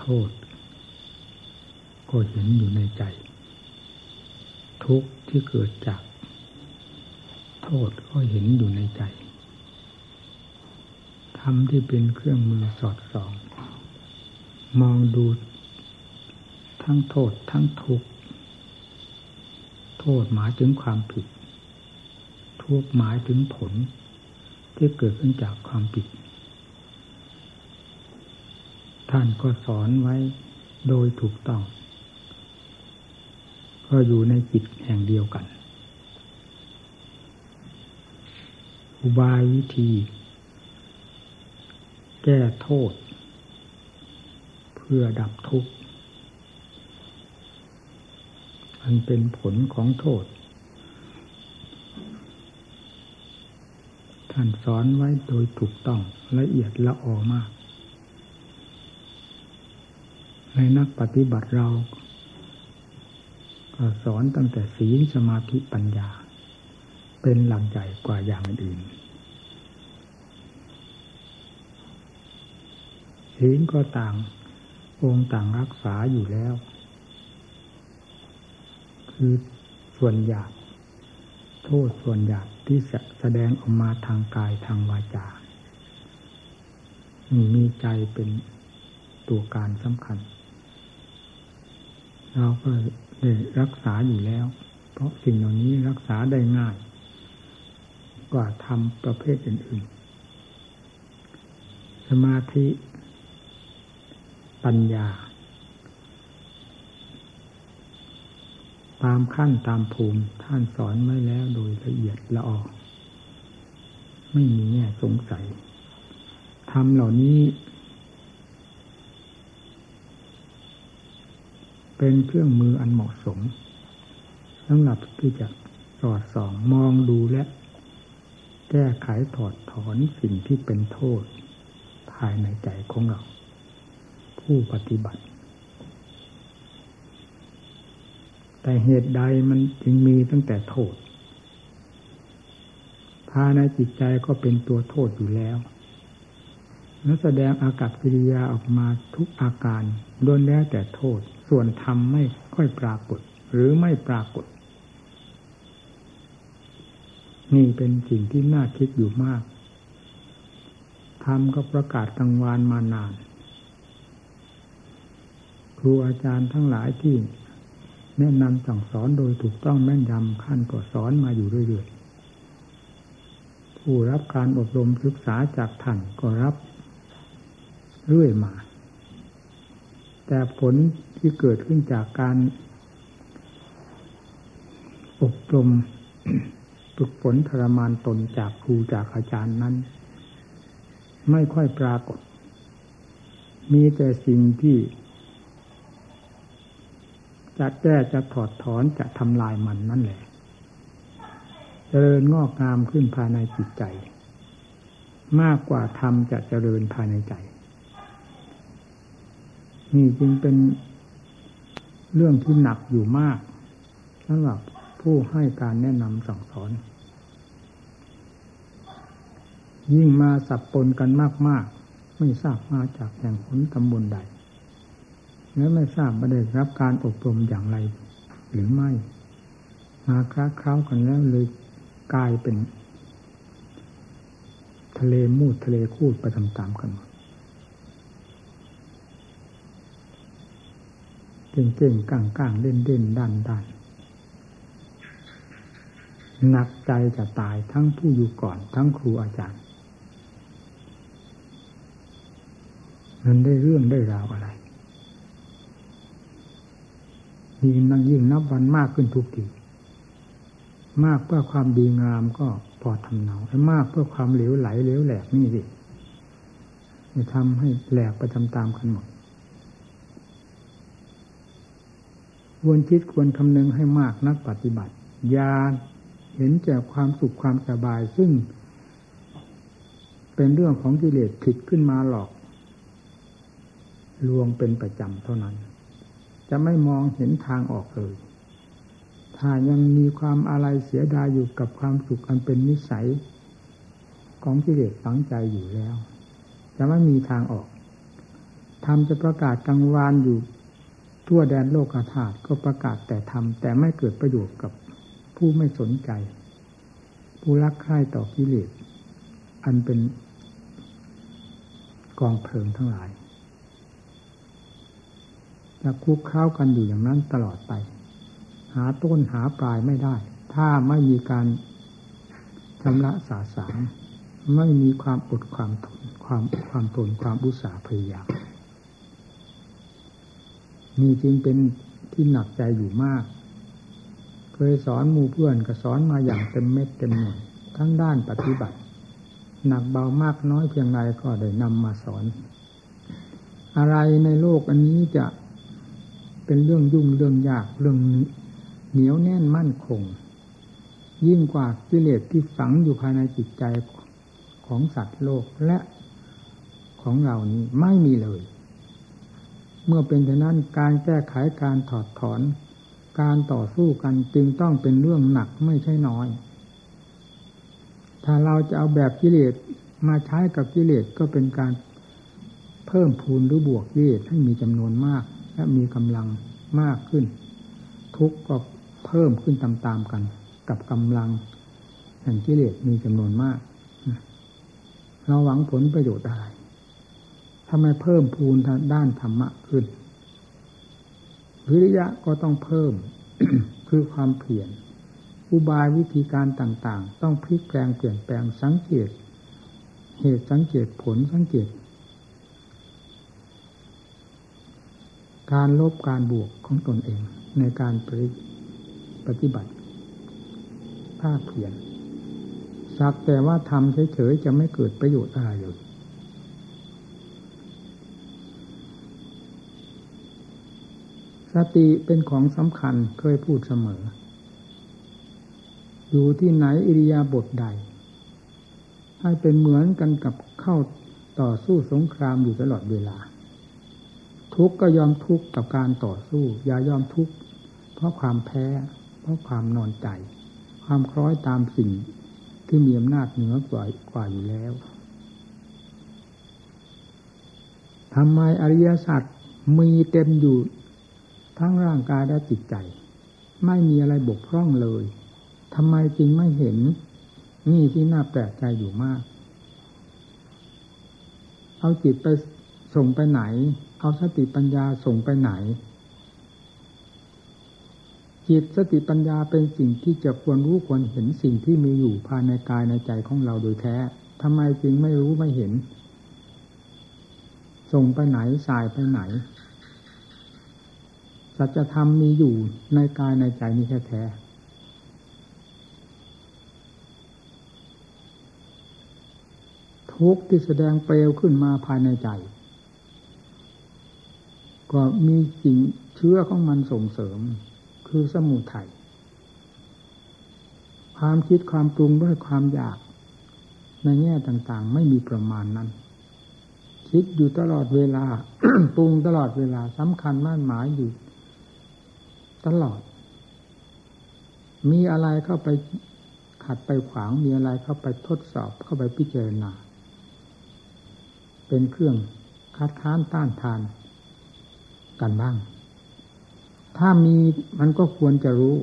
โทษ ก็เห็นอยู่ในใจ ทุกข์ที่เกิดจาก โทษก็เห็นอยู่ในใจทำที่เป็นเครื่องมือสอดส่อง มองดูทั้งโทษทั้งทุกข์โทษหมายถึงความผิด ทุกข์หมายถึงผล ที่เกิดขึ้นจากความผิด ท่านก็สอนไว้โดยถูกต้อง ก็อยู่ในจิตแห่งเดียวกัน อุบายวิธี แก้โทษ เพื่อดับทุกข์อันเป็นผลของโทษ ท่านสอนไว้โดยถูกต้องละเอียดละออมาก ในนักปฏิบัติเราสอนตั้งแต่ศีลสมาธิปัญญา เป็นหลักใหญ่กว่าอย่างอื่นศีลก็ต่างองค์ต่างรักษาอยู่แล้ว คือส่วนหยาบโทษส่วนหยาบที่แสดงออกมาทางกายทางวาจา มีใจเป็นตัวการสำคัญ เราก็ได้รักษาอยู่แล้ว เพราะสิ่งเหล่านี้รักษาได้ง่าย กว่าทำประเภทอื่นๆ สมาธิ ปัญญา ตามขั้นตามภูมิท่านสอนไว้แล้วโดยละเอียดละออไม่มีแง่สงสัยทำเหล่านี้ เป็นเครื่องมืออันเหมาะสมสำหรับที่จะสอดส่องมองดูและ แก้ไขถอดถอนสิ่งที่เป็นโทษ ภายในใจของเรา ผู้ปฏิบัติ แต่เหตุใดมันจึงมีตั้งแต่โทษ ภายในจิตใจก็เป็นตัวโทษอยู่แล้วแล้วแสดงอากับกิริยาออกมาทุกอาการล้วนแล้วแต่โทษ ส่วนธรรมไม่ค่อยปรากฏ หรือไม่ปรากฏ นี่เป็นสิ่งที่น่าคิดอยู่มากธรรมก็ประกาศกลางวานมานาน ครูอาจารย์ทั้งหลายที่แนะนำสั่งสอนโดยถูกต้องแม่นยำขั้นก็สอนมาอยู่เรื่อยๆ ผู้รับการอบรมศึกษาจากท่านก็รับเรื่อยมา แต่ผล ที่เกิดขึ้นจากการ อบรมฝึกฝนทรมานตนจากครูจากอาจารย์นั้น ไม่ค่อยปรากฏ มีแต่สิ่งที่ จะแก้จะถอดถอนจะทำลายมันนั่นแหละเจริญงอกงามขึ้นภายในจิตใจ มากกว่าธรรมจะเจริญภายในใจ นี่จึงเป็น เรื่องที่หนักอยู่มากสำหรับผู้ให้การแนะนำสั่งสอน ยิ่งมาสับปนกันมากๆ ไม่ทราบมาจากแห่งผลตำบลใด แล้วไม่ทราบว่าได้รับการอบรมอย่างไร หรือไม่ มาคล้าคล้ากันแล้วเลยกลายเป็น ทะเลมูดทะเลคูดไปตามๆกันหมด เก่งๆก้างๆเล่นๆด้านๆหนักใจจะตายทั้งผู้อยู่ก่อนทั้งครูอาจารย์มันได้เรื่องได้ราวอะไรยิ่งนั่งยิ่งนับวันมากขึ้นทุกทีมากเพื่อความดีงามก็พอทำเนามากเพื่อความเหลวไหลเหลวแหลกนี่สิจะทำให้แหลกไปตามๆกันหมด ควรคิดควรคำนึงให้มากนักปฏิบัติยาเห็นแก่ความสุขความสบายซึ่ง เป็นเรื่องของกิเลสผิดขึ้นมาหลอก ลวงเป็นประจำเท่านั้น จะไม่มองเห็นทางออกเลย ถ้ายังมีความอะไรเสียดายอยู่กับความสุขอันเป็นนิสัย ของกิเลสฝังใจอยู่แล้ว จะไม่มีทางออกทรมจะประกาศกลางวานอยู่ ทั่วแดนโลกาธาตุก็ประกาศแต่ธรรมแต่ไม่เกิดประโยชน์กับผู้ไม่สนใจ ผู้รักใคร่ต่อกิเลสอันเป็นกองเพลิงทั้งหลายจะคุกค้ากันอยู่อย่างนั้นตลอดไป หาต้นหาปลายไม่ได้ ถ้าไม่มีการชำระสาสางไม่มีความอดความทนความความทนความอุตสาห์พยายาม นี่จึงเป็นที่หนักใจอยู่มาก เคยสอนมูเพื่อนก็สอนมาอย่างเต็มเม็ดเต็มหน่วยทั้งด้านปฏิบัติ หนักเบามากน้อยเพียงไรก็ได้นำมาสอน อะไรในโลกอันนี้จะเป็นเรื่องยุ่งเรื่องยากเรื่องเหนียวแน่นมั่นคง ยิ่งกว่ากิเลสที่ฝังอยู่ภายในจิตใจของสัตว์โลกและของเรานี้ไม่มีเลย เมื่อเป็นฉะนั้นการแก้ไขการถอดถอน การต่อสู้กันจึงต้องเป็นเรื่องหนักไม่ใช่น้อย ถ้าเราจะเอาแบบกิเลสมาใช้กับกิเลสก็เป็นการเพิ่มพูนหรือบวกกิเลสให้มีจำนวนมาก และมีกำลังมากขึ้น ทุกก็เพิ่มขึ้นตามๆกัน กับกำลังแห่งกิเลสมีจำนวนมากเราหวังผลประโยชน์อะไร ทำไมเพิ่มพูนทางด้านธรรมะขึ้น วิริยะก็ต้องเพิ่มคือความเพียรอุบายวิธีการต่างๆ ต้องพลิกแปลงเปลี่ยนแปลงสังเกต เหตุสังเกตผลสังเกต การลบการบวกของตนเองในการปฏิบัติภาคเพียรสักแต่ว่าทำเฉยๆจะไม่เกิดประโยชน์อะไรเลย สติเป็นของสำคัญเคยพูดเสมอ อยู่ที่ไหนอิริยาบถใด ให้เป็นเหมือนกันกับเข้าต่อสู้สงครามอยู่ตลอดเวลา ทุกก็ยอมทุกกับการต่อสู้ อย่ายอมทุกเพราะความแพ้ เพราะความนอนใจ ความคล้อยตามสิ่งที่มีอำนาจเหนือกว่ากว่าอยู่แล้วทำไมอริยสัจมีเต็มอยู่ ทั้งร่างกายและจิตใจ ไม่มีอะไรบกพร่องเลยทำไมจึงไม่เห็น นี่ที่น่าแปลกใจอยู่มาก เอาจิตไปส่งไปไหน เอาสติปัญญาส่งไปไหน จิตสติปัญญาเป็นสิ่งที่จะควรรู้ควรเห็นสิ่งที่มีอยู่ภายในกายในใจของเราโดยแท้ทำไมจึงไม่รู้ไม่เห็น ส่งไปไหนสายไปไหน สัจธรรมมีอยู่ในกายในใจนี้แท้ๆทุกที่แสดงเปลวขึ้นมาภายในใจ ก็มีสิ่งเชื้อของมันส่งเสริม คือสมุทัยความคิดความปรุงด้วยความอยากในแง่ต่างๆ ไม่มีประมาณนั้น คิดอยู่ตลอดเวลา ปรุงตลอดเวลาสำคัญมั่นหมายอยู่ ตลอด มีอะไรเข้าไปขัดไปขวางมีอะไรเข้าไปทดสอบเข้าไปพิจารณา เป็นเครื่องคัดค้านต้านทานกันบ้าง ถ้ามีมันก็ควรจะรู้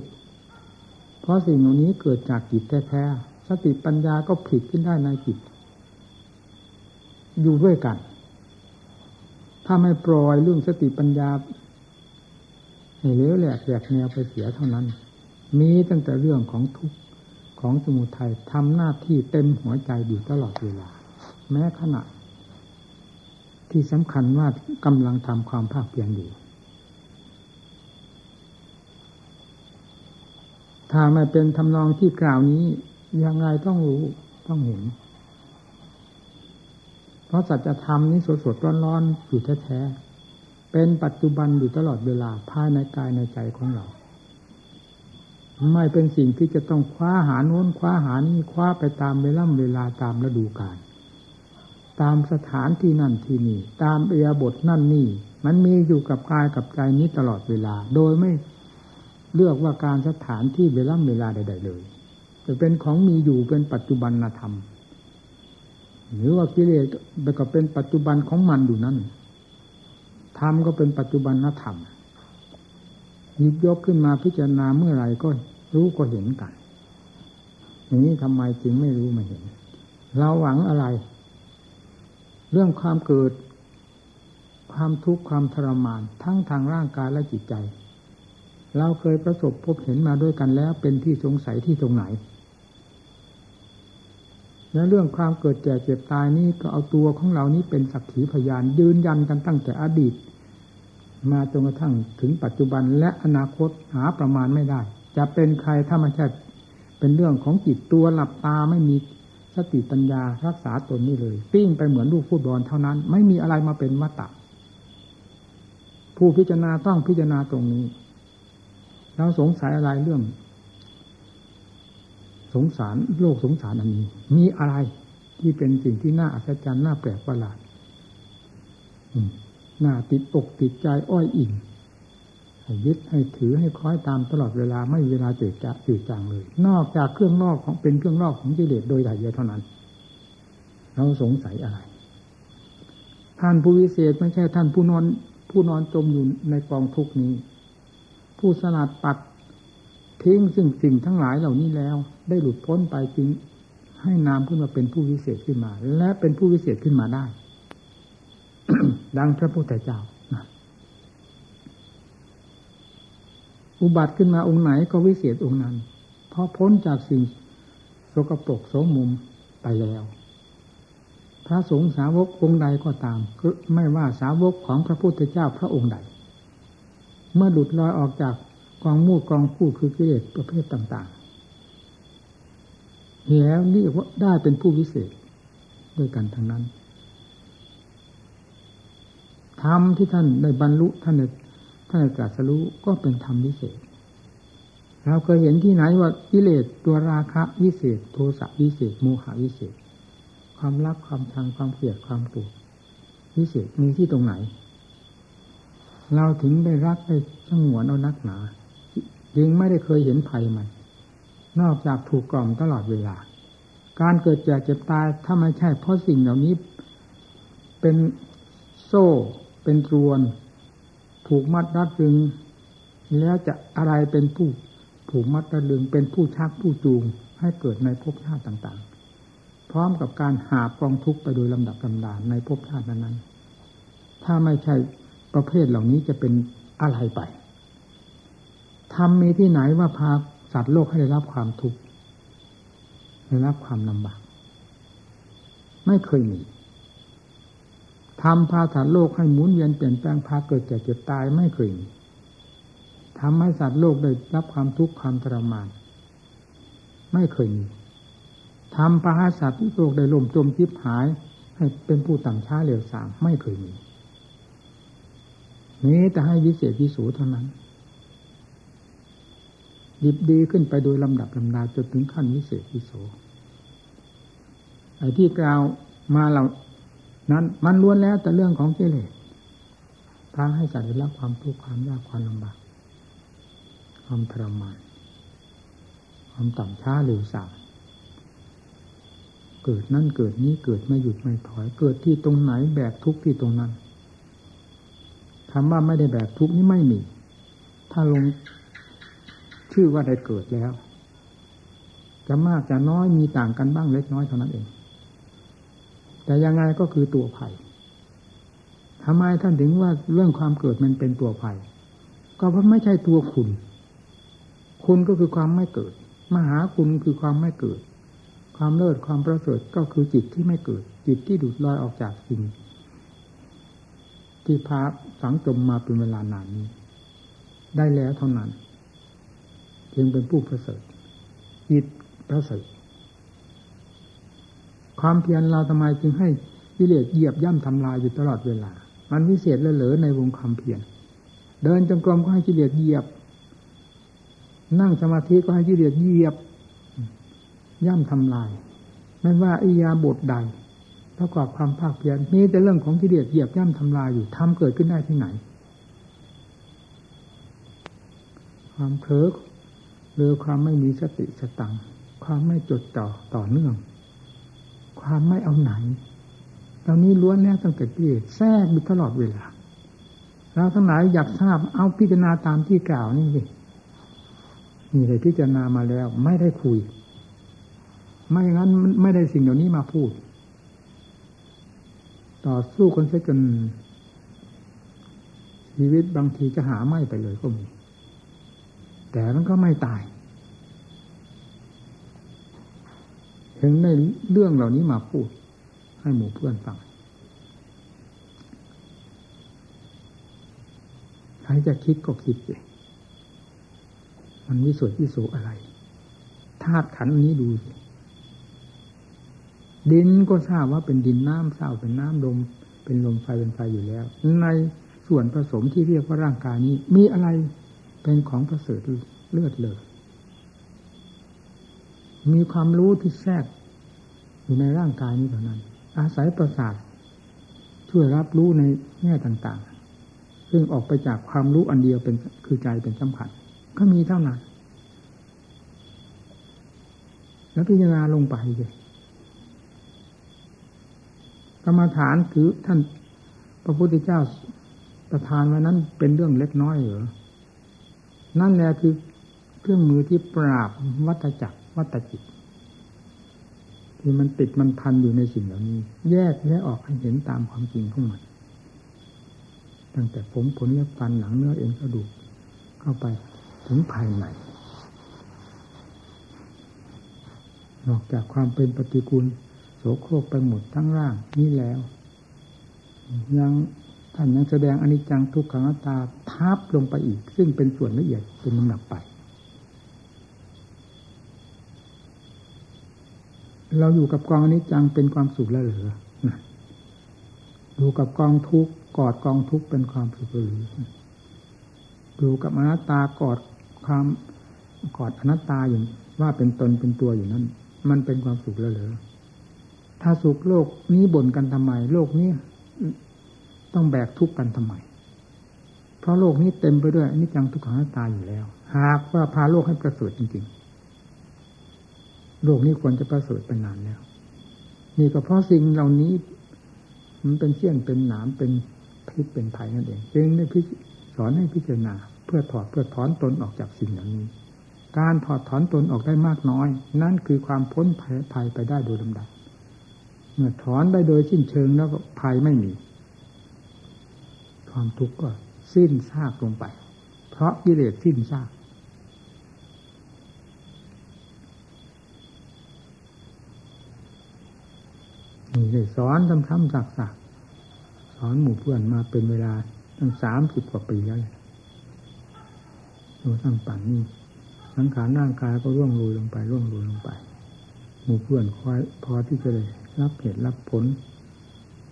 เพราะสิ่งเหล่านี้เกิดจากจิตแท้ๆสติปัญญาก็ผลิตขึ้นได้ในจิต อยู่ด้วยกัน ถ้าไม่ปล่อยเรื่องสติปัญญา ให้เลี้ยวแหลกแหลกแนวไปเสียเท่านั้น มีตั้งแต่เรื่องของทุกข์ของสมุทัยทำหน้าที่เต็มหัวใจอยู่ตลอดเวลา แม้ขณะ ที่สำคัญว่ากำลังทำความภาคเพียรอยู่ ถ้าไม่เป็นทำนองที่กล่าวนี้ยังไงต้องรู้ต้องเห็น เพราะสัจธรรมนี้สดๆร้อนๆอยู่แท้ๆ เป็นปัจจุบันอยู่ตลอดเวลาภายในกายในใจของเรา ไม่เป็นสิ่งที่จะต้องคว้าหาโน้นคว้าหานี้คว้าไปตามเวลาเวลาตามฤดูกาลตามสถานที่นั่นที่นี่ ตามเอียบทนั่นนี่ มันมีอยู่กับกายกับใจนี้ตลอดเวลา โดยไม่เลือกว่าการสถานที่เวลาเวลาใด ๆ เลยจะเป็นของมีอยู่เป็นปัจจุบันธรรม หรือว่ากิเลสก็เป็นปัจจุบันของมันอยู่นั่น ธรรมก็เป็นปัจจุบันธรรมหยิบยกขึ้นมาพิจารณาเมื่อไรก็รู้ก็เห็นกันอย่างนี้ทำไมจึงไม่รู้ไม่เห็น เราหวังอะไร เรื่องความเกิด ความทุกข์ความทรมาน ทั้งทางร่างกายและจิตใจ เราเคยประสบพบเห็นมาด้วยกันแล้ว เป็นที่สงสัยที่ตรงไหน และเรื่องความเกิดแก่เจ็บตายนี้ก็เอาตัวของเรานี้เป็นสักขีพยานยืนยันกันตั้งแต่อดีต มาจนกระทั่งถึงปัจจุบันและอนาคตหาประมาณไม่ได้ จะเป็นใครถ้าไม่ใช่เป็นเรื่องของจิตตัวหลับตาไม่มีสติปัญญารักษาตนนี่เลยปิ้งไปเหมือนลูกฟุตบอลเท่านั้น ไม่มีอะไรมาเป็นวัตตะผู้พิจารณาต้องพิจารณาตรงนี้เราสงสัยอะไรเรื่อง สงสารโลกสงสารอันนี้ มีอะไรที่เป็นสิ่งที่น่าอัศจรรย์น่าแปลกประหลาด หน้าติดอกติดใจอ้อยอิ่งให้ยึดให้ถือให้คล้อยตามตลอดเวลาไม่เวลาเจิดจะจืดจางเลย นอกจากเครื่องนอกของเป็นเครื่องนอกของกิเลสโดยใดเดียวเท่านั้น เราสงสัยอะไร ท่านผู้วิเศษไม่ใช่ท่านผู้นอน ผู้นอนจมอยู่ในกองทุกนี้ ผู้สลัดปัดทิ้งซึ่งสิ่งทั้งหลายเหล่านี้แล้ว ได้หลุดพ้นไปจึงให้นามขึ้นมาเป็นผู้วิเศษขึ้นมา และเป็นผู้วิเศษขึ้นมาได้ ดังพระพุทธเจ้าอุบัติขึ้นมาองค์ไหนก็วิเศษองค์นั้น เพราะพ้นจากสิ่งโสกปรกโสมุมไปแล้ว พระสงฆ์สาวกองค์ใดก็ตามไม่ว่าสาวกของพระพุทธเจ้าพระองค์ใด เมื่อหลุดลอยออกจากกองมูดกองคู่คือกิเลสประเภทต่างๆแล้วเรียกว่าได้เป็นผู้วิเศษด้วยกันทั้งนั้น ธรรมที่ท่านได้บรรลุท่านได้ท่านได้ตรัสรู้ก็เป็นธรรมวิเศษเราเคยเห็นที่ไหนว่ากิเลสตัวราคะวิเศษ โทสะวิเศษโมหะวิเศษ ความรักความชังความเกลียดความโกรธวิเศษมีที่ตรงไหน เราถึงได้รักได้สงวนเอานักหนาจึงไม่ได้เคยเห็นภัยมัน นอกจากถูกกล่อมตลอดเวลา การเกิดแก่เจ็บตายถ้าไม่ใช่เพราะสิ่งเหล่านี้เป็นโซ่ เป็นตรวนผูกมัดรัดรึง แล้วจะอะไรเป็นผู้ผูกมัดรัดรึง เป็นผู้ชักผู้จูงให้เกิดในภพชาติต่างๆ พร้อมกับการหาปองทุกข์ไปโดยลำดับลำดานในภพชาตินั้นๆ ถ้าไม่ใช่ประเภทเหล่านี้จะเป็นอะไรไปทำมีที่ไหนว่าพาสัตว์โลกให้ได้รับความทุกข์ได้รับความลำบาก ไม่เคยมี ทำพาสัตว์โลกให้หมุนเวียนเปลี่ยนแปลงพาเกิดแก่เจ็บตายไม่เคยมีทำให้สัตว์โลกได้รับความทุกข์ความทรมาน ไม่เคยมีทำพาให้สัตว์โลกได้ล่มจมทิพหาย ให้เป็นผู้ต่ำช้าเหลวสามไม่เคยมีนี้แต่ให้วิเศษวิสูเท่านั้นดิบดีขึ้นไปโดยลำดับลำดาจนถึงขั้นวิเศษวิโสไอ้ที่กล่าวมาเรา นั้นมันล้วนแล้วแต่เรื่องของกิเลสพาให้สัตว์ได้รับความทุกข์ความยากความลำบากความทรมานความต่ำช้าเร็วสายเกิดนั่นเกิดนี้เกิดไม่หยุดไม่ถอย เกิดที่ตรงไหนแบกทุกข์ที่ตรงนั้นคำว่าไม่ได้แบกทุกข์นี้ไม่มี ถ้าลงชื่อว่าได้เกิดแล้ว จะมากจะน้อยมีต่างกันบ้างเล็กน้อยเท่านั้นเอง แต่ยังไงก็คือตัวภัยทำไมท่านถึงว่าเรื่องความเกิดมันเป็นตัวภัย ก็เพราะไม่ใช่ตัวคุณ คุณก็คือความไม่เกิด มหาคุณคือความไม่เกิด ความเลิศความประเสริฐก็คือจิตที่ไม่เกิด จิตที่ดูดลอยออกจากสิ่งที่พาสังจมมาเป็นเวลานานนี้ ได้แล้วเท่านั้น จึงเป็นผู้ประเสริฐจิตประเสริฐ ความเพียรเราทำไมจึงให้กิเลสเหยียบย่ำทำลายอยู่ตลอดเวลา มันวิเศษเหลือในวงความเพียรเดินจงกรมก็ให้กิเลสเหยียบ นั่งสมาธิก็ให้กิเลสเหยียบ ย่ำทำลายไม่ว่าอิยาบทใดประกอบความภาคเพียรมีแต่เรื่องของกิเลสเหยียบย่ำทำลายอยู่ทำเกิดขึ้นได้ที่ไหน ความเพิกหรือความไม่มีสติสตังความไม่จดต่อต่อเนื่อง ความไม่เอาไหนตอนนี้ล้วนแล้วตั้งแต่กิเลสแทรกอยู่ตลอดเวลาเราทั้งหลายอยากทราบเอาพิจารณาตามที่กล่าวนี่สินี่เลยพิจารณามาแล้ว ไม่ได้คุย ไม่อย่างนั้นไม่ได้สิ่งเหล่านี้มาพูด ต่อสู้คนเสียจนชีวิตบางทีจะหาไม่ไปเลยก็มี แต่มันก็ไม่ตาย ถึงในเรื่องเหล่านี้มาพูด ให้หมู่เพื่อนฟังใครจะคิดก็คิดเลยมันวิสุทธิวิโสอะไรธาตุขันนี้ดูสิดินก็ทราบว่าเป็นดินน้ำเศร้าเป็นน้ำลม เป็นลมไฟเป็นไฟอยู่แล้ว ในส่วนผสมที่เรียกว่าร่างกายนี้ มีอะไรเป็นของประเสริฐเลือดเลย มีความรู้ที่แทรกอยู่ในร่างกายนี้เท่านั้น อาศัยประสาทช่วยรับรู้ในแง่ต่างๆ ซึ่งออกไปจากความรู้อันเดียวเป็นคือใจเป็นสำคัญ ก็มีเท่านั้น แล้วพิจารณาลงไปเลยกรรมฐานคือท่านพระพุทธเจ้าประทานไว้นั้นเป็นเรื่องเล็กน้อยเหรอ นั่นแหละคือเครื่องมือที่ปราบวัตจักร วัตจิต ที่มันติดมันพันอยู่ในสิ่งเหล่านี้ แยกแยกออกให้เห็นตามความจริงของมันตั้งแต่ผมผลเล็บฟันหลังเนื้อเอ็นกระดูกเข้าไปถึงภายในนอกจากความเป็นปฏิกูลโสโครกไปหมดทั้งร่างนี้แล้ว ยังท่านยังแสดงอนิจจังทุกขังตาทับลงไปอีก ซึ่งเป็นส่วนละเอียดเป็นลำดับไป เราอยู่กับกองอนิจจังเป็นความสุขแล้วหรืออยู่กับกองทุกข์กอดกองทุกข์เป็นความสุขหรืออยู่กับอนัตตากอดความกอดอนัตตาอยู่ว่าเป็นตนเป็นตัวอยู่นั้นมันเป็นความสุขแล้วหรือถ้าสุขโลกนี้บ่นกันทำไม โลกนี้ต้องแบกทุกข์กันทำไม เพราะโลกนี้เต็มไปด้วยอนิจจังทุกขังนัตาอยู่แล้ว หากว่าพาโลกให้ประเสริฐจริงๆ โลกนี้ควรจะประเสริฐเป็นนานแล้ว นี่ก็เพราะสิ่งเหล่านี้ มันเป็นเชี่ยนเป็นหนามเป็นพิษเป็นภัยนั่นเองจึงได้พิสอนให้พิจารณา เพื่อถอดเพื่อถอนตนออกจากสิ่งเหล่านี้ การถอดถอนตนออกได้มากน้อย นั่นคือความพ้นภัยไปได้โดยลำดับ เมื่อถอนได้โดยสิ้นเชิงแล้วภัยไม่มี ความทุกข์ก็สิ้นซากลงไป เพราะกิเลสสิ้นซาก นี่เลยสอนทำทำสักสักสอนหมู่เพื่อนมาเป็นเวลาตั้งสามสิบกว่าปีแล้วดูตั้งปั่นนี่สังขารร่างกายก็ร่วงโรยลงไปร่วงโรยลงไป หมู่เพื่อนคอยพอที่จะได้รับเหตุรับผล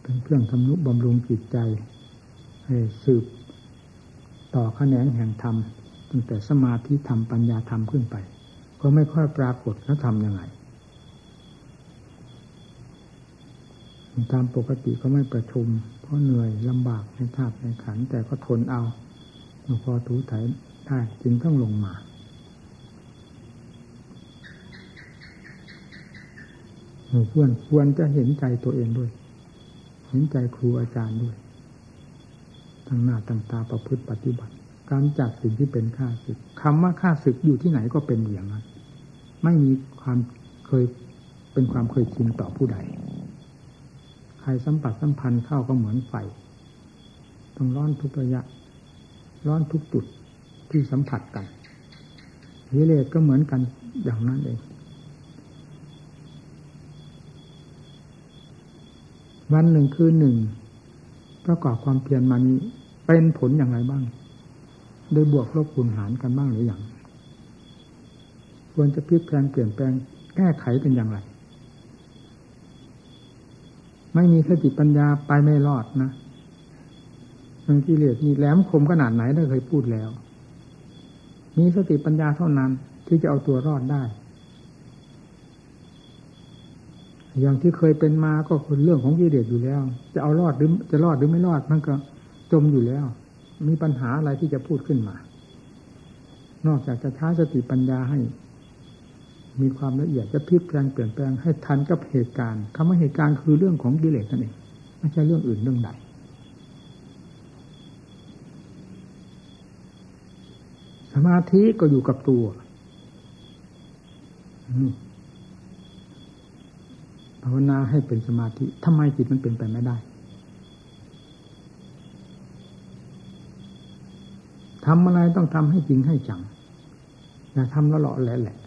เป็นเครื่องทำนุบำรุงจิตใจ ให้สืบต่อขแขนงแห่งธรรมตั้งแต่สมาธิธรรมปัญญาธรรมขึ้นไป ก็ไม่ค่อยปรากฏแล้วทำยังไง ตามปกติก็ไม่ประชุม เพราะเหนื่อยลำบากในธาตุในขัน แต่ก็ทนเอาพอถูถ่ายได้จึงต้องลงมาเพื่อนควรจะเห็นใจตัวเองด้วย เห็นใจครูอาจารย์ด้วยตั้งหน้าตั้งตาประพฤติปฏิบัติ การจัดสิ่งที่เป็นข้าศึกคำว่าข้าศึกอยู่ที่ไหนก็เป็นอย่างนั้น ไม่มีความเคยเป็นความเคยชินต่อผู้ใด ครสัมผัสสัมพันธ์เข้าก็เหมือนไฟต้องร้อนทุกระยะ ร้อนทุกจุดที่สัมผัสกันวิเลศก็เหมือนกันอย่างนั้นเอง วันหนึ่งคืนหนึ่งประกอบความเพียรมันเป็นผลอย่างไรบ้าง โดยบวกลบคูณหารกันบ้างหรืออยังควรจะพลิกแปลงเปลี่ยนแปลงแก้ไขเป็นอย่างไร ไม่มีสติปัญญาไปไม่รอดนะมันกิเลสมีแหลมคมขนาดไหนได้เคยพูดแล้ว มีสติปัญญาเท่านั้น ที่จะเอาตัวรอดได้ อย่างที่เคยเป็นมาก็คือเรื่องของกิเลสอยู่แล้ว จะเอารอดหรือจะรอดหรือไม่รอดมันก็จมอยู่แล้ว มีปัญหาอะไรที่จะพูดขึ้นมา นอกจากจะท้าสติปัญญาให้ มีความละเอียดจะพลิกแปลงเปลี่ยนแปลงให้ทันกับเหตุการณ์คำว่าเหตุการณ์คือเรื่องของกิเลสนั่นเองไม่ใช่เรื่องอื่นเรื่องใดสมาธิก็อยู่กับตัวภาวนาให้เป็นสมาธิทำไมจิตมันเป็นไปไม่ได้ทำอะไรต้องทำให้จริงให้จังอย่าทำละเลาะแหละแหละ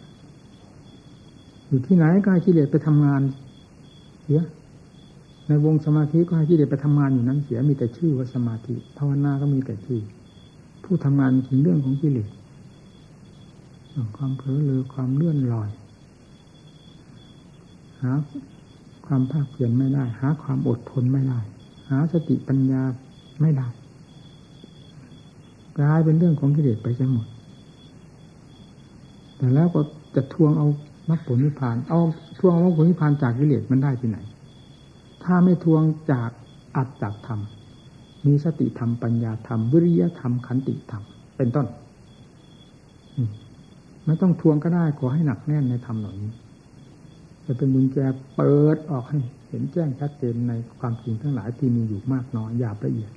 อยู่ที่ไหนก็ให้กิเลสไปทำงานเสียในวงสมาธิก็ให้กิเลสไปทำงานอยู่นั้นเสียมีแต่ชื่อว่าสมาธิภาวนาก็มีแต่ชื่อ ผู้ทำงานถึงเรื่องของกิเลสความเผลอเลยความเลื่อนลอยหาความภาคเพียรไม่ได้ หาความอดทนไม่ได้ หาสติปัญญาไม่ได้กลายเป็นเรื่องของกิเลสไปซะหมด แต่แล้วก็จะทวงเอา มรรคผลนิพพาน เอาทวงมรรคผลนิพพานจากกิเลสมันได้ที่ไหน ถ้าไม่ทวงจากอัตจากธรรม มีสติธรรมปัญญาธรรม วิริยธรรมขันติธรรม เป็นต้นไม่ต้องทวงก็ได้ขอให้หนักแน่นในธรรมเหล่านี้จะเป็นบุญแจเปิดออกให้เห็นแจ้งชัดเจนในความจริงทั้งหลายที่มีอยู่มากน้อยหยาบละเอียด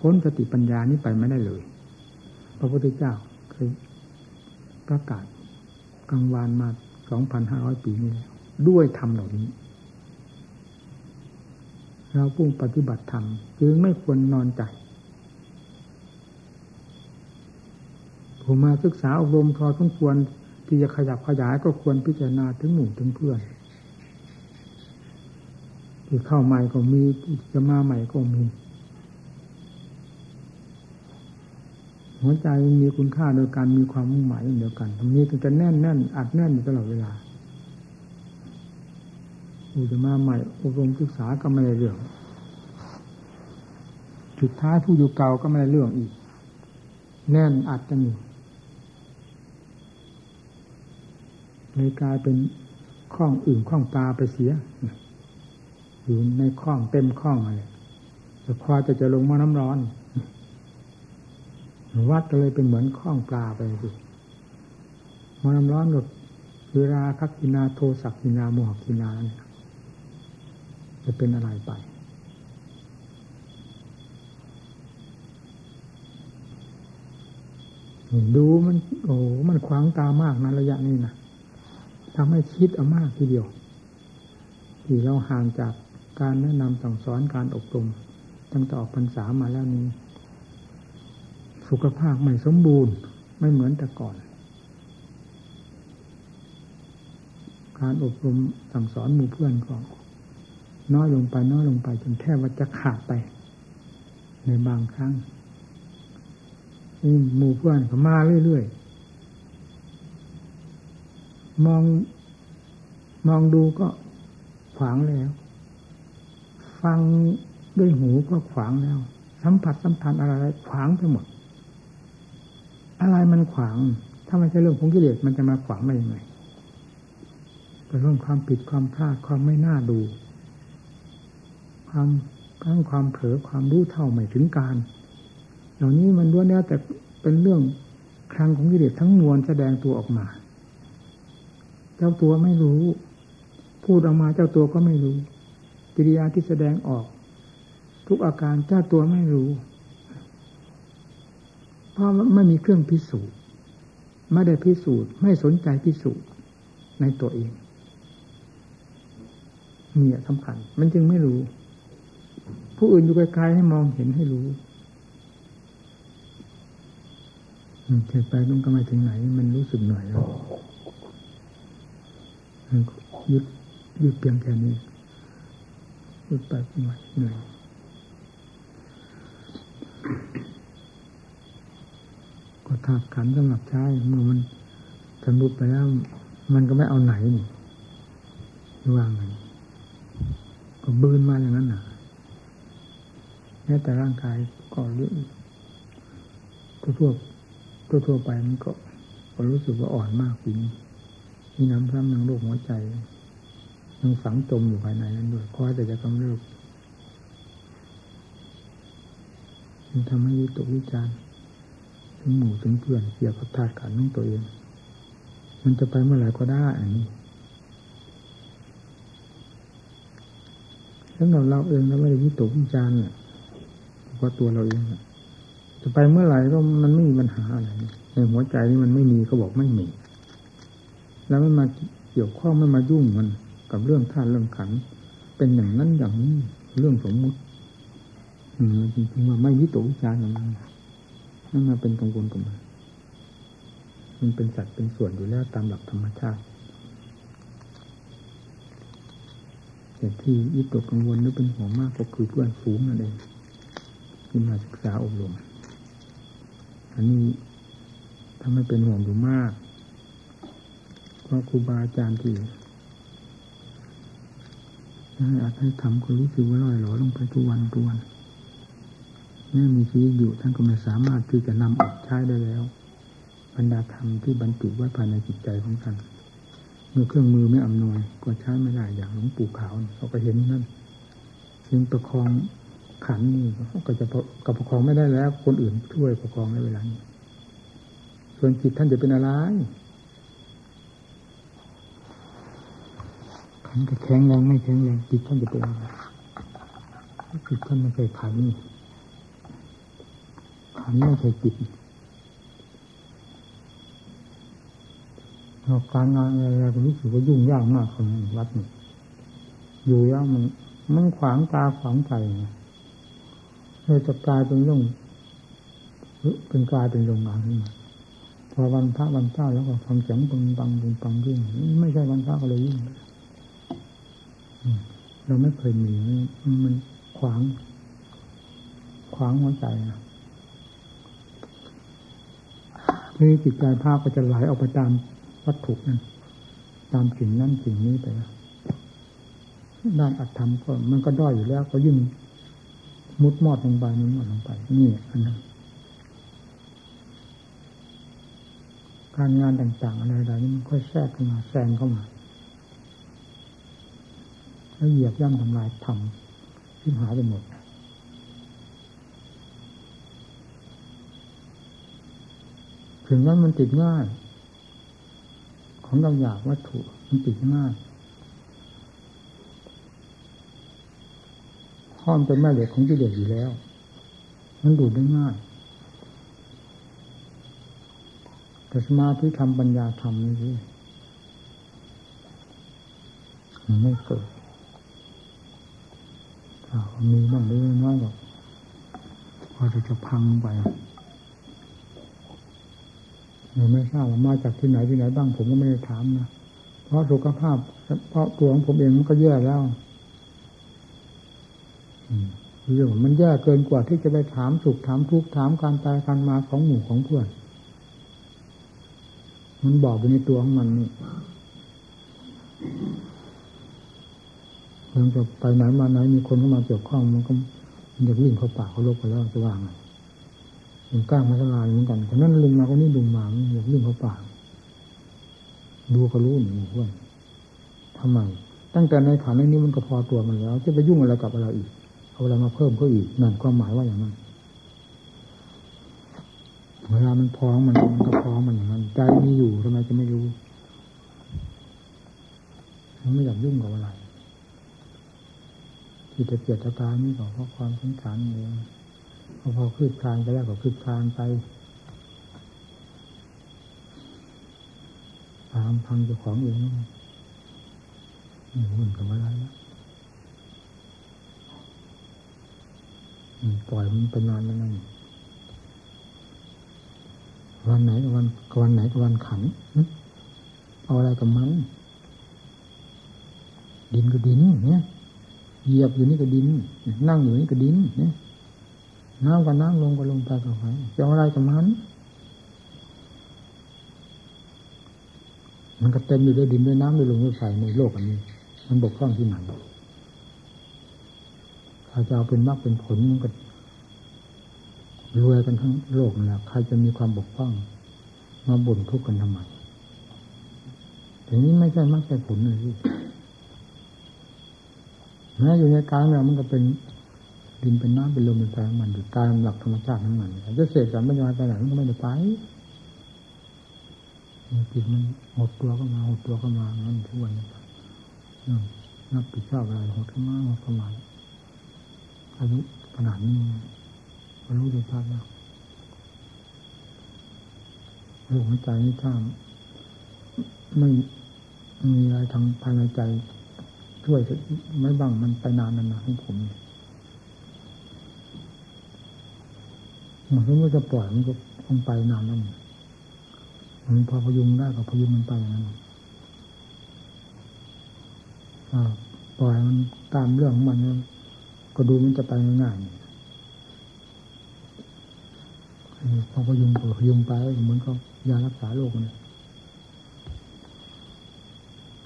พ้นสติปัญญานี้ไปไม่ได้เลย พระพุทธเจ้าเคยประกาศกลางวานมา สองพันห้าร้อยปีนี้แล้วด้วยธรรมเหล่านี้ เราผู้ปฏิบัติธรรมจึงไม่ควรนอนใจผมมาศึกษาอบรมพอสมควรที่จะขยับขยายก็ควรพิจารณาถึงหมู่ถึงเพื่อนที่เข้าใหม่ก็มีจะมาใหม่ก็มี หัวใจมีคุณค่าโดยการมีความมุ่งหมายเดียวกันตรงนี้ถึงจะแน่นแน่นอัดแน่นอยู่ตลอดเวลาผู้จะมาใหม่อบรมศึกษาก็ไม่ได้เรื่องสุดท้ายผู้อยู่เก่าก็ไม่ได้เรื่องอีก แน่นอัดกันอยู่เลยกลายเป็นข้องอื่นข้องปลาไปเสียอยู่ในข้องเต็มข้องอะไรแต่พอจะจะลงมาน้ำร้อน วัดก็เลยเป็นเหมือนข้องปลาไปสิมน้ำร้อนกับเวลาคักกินาโทสักกินาโมหกินาเนี่ยจะเป็นอะไรไป ดูมัน โอ้มันขวางตามากนะระยะนี้นะทำให้คิดเอามากทีเดียว ที่เราห่างจากการแนะนำสั่งสอนการอบรมตั้งแต่ออกพรรษามาแล้วนี้ สุขภาพไม่สมบูรณ์ ไม่เหมือนแต่ก่อน การอบรมสั่งสอนหมู่เพื่อนก็น้อยลงไปน้อยลงไปจนแทบว่าจะขาดไป ในบางครั้งนี่หมู่เพื่อนก็มาเรื่อยๆมองมองดูก็ขวางแล้ว ฟังด้วยหูก็ขวางแล้ว สัมผัสสัมพันธ์อะไรขวางไปหมด อะไรมันขวาง ถ้าไม่ใช่เรื่องของกิเลสมันจะมาขวางได้ยังไงเป็นเรื่องความผิดความพลาดความไม่น่าดู ความทั้งความเผลอความรู้เท่าไม่ถึงการ เหล่านี้มันล้วนแล้วแต่เป็นเรื่องครั้งของกิเลสทั้งมวลแสดงตัวออกมา เจ้าตัวไม่รู้ พูดออกมาเจ้าตัวก็ไม่รู้กิริยาที่แสดงออก ทุกอาการเจ้าตัวไม่รู้ เพราะไม่มีเครื่องพิสูจน์ไม่ได้พิสูจน์ไม่สนใจพิสูจน์ในตัวเองเนี่ยสำคัญ มันจึงไม่รู้ ผู้อื่นอยู่ไกลๆให้มองเห็นให้รู้เกิดไปต้องก็ไม่ถึงไหน มันรู้สึกหน่อยแล้วยึดยึดเพียงแค่นี้ยึดไปหน่อยเหนื่อยก็ธาตุขันสำหรับใช้เมื่อมันสำรุปไปแล้วมันก็ไม่เอาไหนนี่ว่างไงก็บืนมาอย่างนั้นน่ะแม้แต่ร่างกายก็เรื่องทั่วทั่วทั่วไปมันก็ก็รู้สึกว่าอ่อนมากปีนี้มีน้ำซ้ำยังโรคหัวใจยังฝังจมอยู่ภายในนั้นด้วยคอยแต่จะกำเริบมันทำให้วิตกวิจารณ์ ถึงหมู่ถึงเพื่อนเกี่ยวกับธาตุขันของตัวเอง มันจะไปเมื่อไหร่ก็ได้อันนี้สำหรับเราเองเราไม่ได้วิตกวิจารณ์เพราะตัวเราเองจะไปเมื่อไหร่ก็มันไม่มีปัญหาอะไรในหัวใจนี่มันไม่มีก็บอกไม่มีแล้วไม่มาเกี่ยวข้องไม่มายุ่งมันกับเรื่องท่านเรื่องขัน เป็นอย่างนั้นอย่างนี้เรื่องสมมุติจริงๆว่าไม่วิตกวิจารณ์อย่างนั้น นั่นมาเป็นกังวลกับมันมันเป็นสัตว์เป็นส่วนอยู่แล้วตามหลักธรรมชาติแต่ที่วิตกกังวลหรือเป็นห่วงมากก็คือเพื่อนฝูงนั่นเองที่มาศึกษาอบรมอันนี้ถ้าไม่เป็นห่วงอยู่มากเพราะครูบาอาจารย์ที่ให้อาจให้ทำก็รู้สึกว่าลอยหลอลงไปทุกวันทุกวัน แม้มีชีวิตอยู่ท่านก็ไม่สามารถที่จะนำออกใช้ได้แล้ว บรรดาธรรมที่บรรจุไว้ภายในจิตใจของท่านเมื่อเครื่องมือไม่อำนวยก็ใช้ไม่ได้อย่างหลวงปู่ขาวเขาก็เห็นนั่นจึงประคองขันนี่ก็จะกับประคองไม่ได้แล้ว คนอื่นช่วยประคองในเวลานี้ส่วนจิตท่านจะเป็นอะไรขันก็แข็งแรงไม่แข็งแรงจิตท่านจะเป็นอะไรจิตท่านไม่เคยขันนี่ ขันไม่เคยจิตการงานอะไรก็รู้สึกว่ายุ่งยากมากของวัดนี่อยู่แล้วมันมันขวางตาขวางใจเลยจะกลายเป็นเรื่องเป็นกลายเป็นโรงงานขึ้นมาพอวันพระวันเจ้าแล้วก็ฟังเสียงปังปังปังปังยิ่งไม่ใช่วันพระก็เลยยิ่งเราไม่เคยมีมันขวาง ขวางหัวใจนะ ทีนี้จิตใจภาพก็จะไหลออกไปตามวัตถุนั้น ตามสิ่งนั้นสิ่งนี้ไปด้านอัตธรรมก็มันก็ด้อยอยู่แล้ว ก็ยิ่งมุดมอดลงไปมุดมอดลงไป นี่อันนั้นการงานต่าง ๆ อะไรๆนี่มันค่อยแทรกเข้ามาแซงเข้ามาแล้วเหยียบย่ำทำลายทำที่หายไปหมด ถึงนั้นมันติดง่าย ของเราอยากวัตถุมันติดง่ายห้อมเป็นแม่เหล็กของกิเลสอยู่แล้ว มันดูดได้ง่าย แต่สมาธิทำปัญญาทำนี่สิมันไม่เกิดถ้ามีบ้างเล็กน้อยก็พอจะจะพังไป ไม่ทราบว่ามาจากที่ไหนที่ไหนบ้างผมก็ไม่ได้ถามนะเพราะสุขภาพ เพราะตัวของผมเองมันก็แย่แล้วเรื่องมันแย่เกินกว่าที่จะไปถามสุขถามทุกข์ถามการตายการมาของหมู่ของเพื่อน มันบอกอยู่ในตัวของมันนี่มันจะไปไหนมาไหนมีคนเข้ามาเกี่ยวข้องมันก็มันจะวิ่งเข้าป่าเขาลบไปแล้วจะว่างไง มันก้างมาสลายเหมือนกันคนนั้นลุงมาคนนี้ลุงมามันอยากวิ่งเขาป่าดูก็รู้หนูเพื่อนทำไมตั้งแต่ในฐานนี้มันก็พอตัวมันแล้ว จะไปยุ่งอะไรกับอะไรอีก เอาอะไรมาเพิ่มก็อีกนั่นความหมายว่าอย่างนั้นเวลามันพร้อมมันมันก็พร้อมมันอย่างนั้นใจมีอยู่ทำไมจะไม่รู้มันไม่อยากยุ่งกับอะไรที่จะเกียดตานี่ก็เพราะความสงสารเอง พอพอคืบคลานไปแล้วก็คืบคลานไปตามพังเจ้าของเองนี่หุ่นกับอะไรแล้วปล่อยมันไปนานแล้วนั่นวันไหนกับวันวันไหนกับวันขันเอาอะไรกับมัน ดินก็ดินเนี่ยเหยียบอยู่นี่ก็ดิน นั่งอยู่นี่ก็ดินเนี่ย น้ำก็น้ำลงก็ลงไปก็ไปจะอาอะไรกับมันมันก็เต็มอยู่ด้วยดินด้วยน้ำด้วยลมด้วยไฟในโลกอันนี้ มันบกพร่องที่ไหนถ้าจะเอาเป็นมรรคเป็นผลมันก็รวยกันทั้งโลกนะใครจะมีความบกพร่องมาบ่นทุกข์กันทำไมแต่นี้ไม่ใช่มรรคเป็นผลเลยที่แม้อยู่ในกลางเนี่ยมันก็เป็น ดินเป็นน้ำเป็นลมเป็นไฟมันอยู่ตามหลักธรรมชาติทั้งนั้นจะเสกสรรปัญญาไปไหนมันก็ไม่ได้ไปจิตมันหดตัวก็มาหดตัวก็มางั้นทุกวันนี้นับผิดชอบอะไรหดเข้ามาหดเข้ามาอายุขนาดนี้รู้ได้ชัดแล้วลมหายใจนี่ถ้าไม่มีอะไรทางภายในใจช่วยไม่บ้างมันไปนานนานของผม มันก็ไม่จะปล่อยมันก็คงไปนานแล้วมันพอพยุงได้ก็พยุงมันไปอย่างนั้นปล่อยมันตามเรื่องของมันก็ดูมันจะไปง่ายๆพอพยุงก็พยุงไปเหมือนกับยารักษาโรคเนี่ย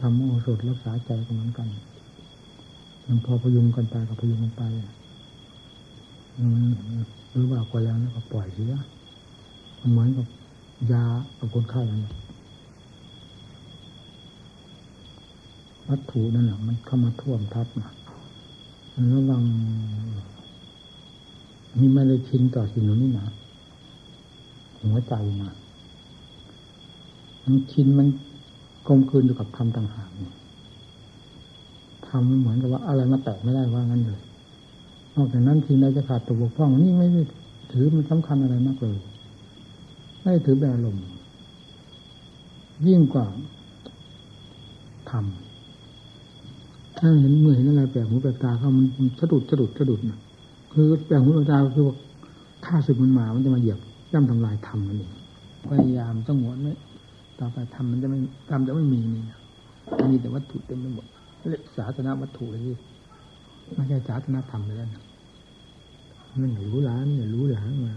ทำโอสถรักษาใจก็เหมือนกันมันพอพยุงกันไปก็พยุงกันไป หรือว่าก็แล้วแล้วก็ปล่อยเสียเหมือนกับยากับคนไข้นั่นวัตถุนั่นแหละมันเข้ามาท่วมทับนะระวังนี่ไม่ได้ชินต่อสิ่งนี้นะหัวใจนะมันชินมันกลมกลืนอยู่กับธรรมต่างหากทำมันเหมือนกับว่าอะไรมาแตะไม่ได้ว่างั้นเลย นอกจากนั้นทีใดจะขาดตัวบกพร่องนี่ไม่ได้ถือมันสำคัญอะไรมากเลย ไม่ถือเป็นอารมณ์ยิ่งกว่าทำถ้าเห็นเมื่อเห็นอะไรแปลกหูแปลกตาเขามันสะดุดสะดุดสะดุดนะคือแปลกหูแปลกตาคือว่าข้าศึกมันมา มันจะมาเหยียบย่ำทำลายธรรมมันเองพยายามต้องวนไว้ต่อไปทำมันจะไม่ทำจะไม่มีนี่มีแต่วัตถุเต็มไปหมดเรียกศาสนาวัตถุเลยที่ ไม่ใช่ศาสนาธรรมเลยนะมันรู้ล้านรู้หลานมา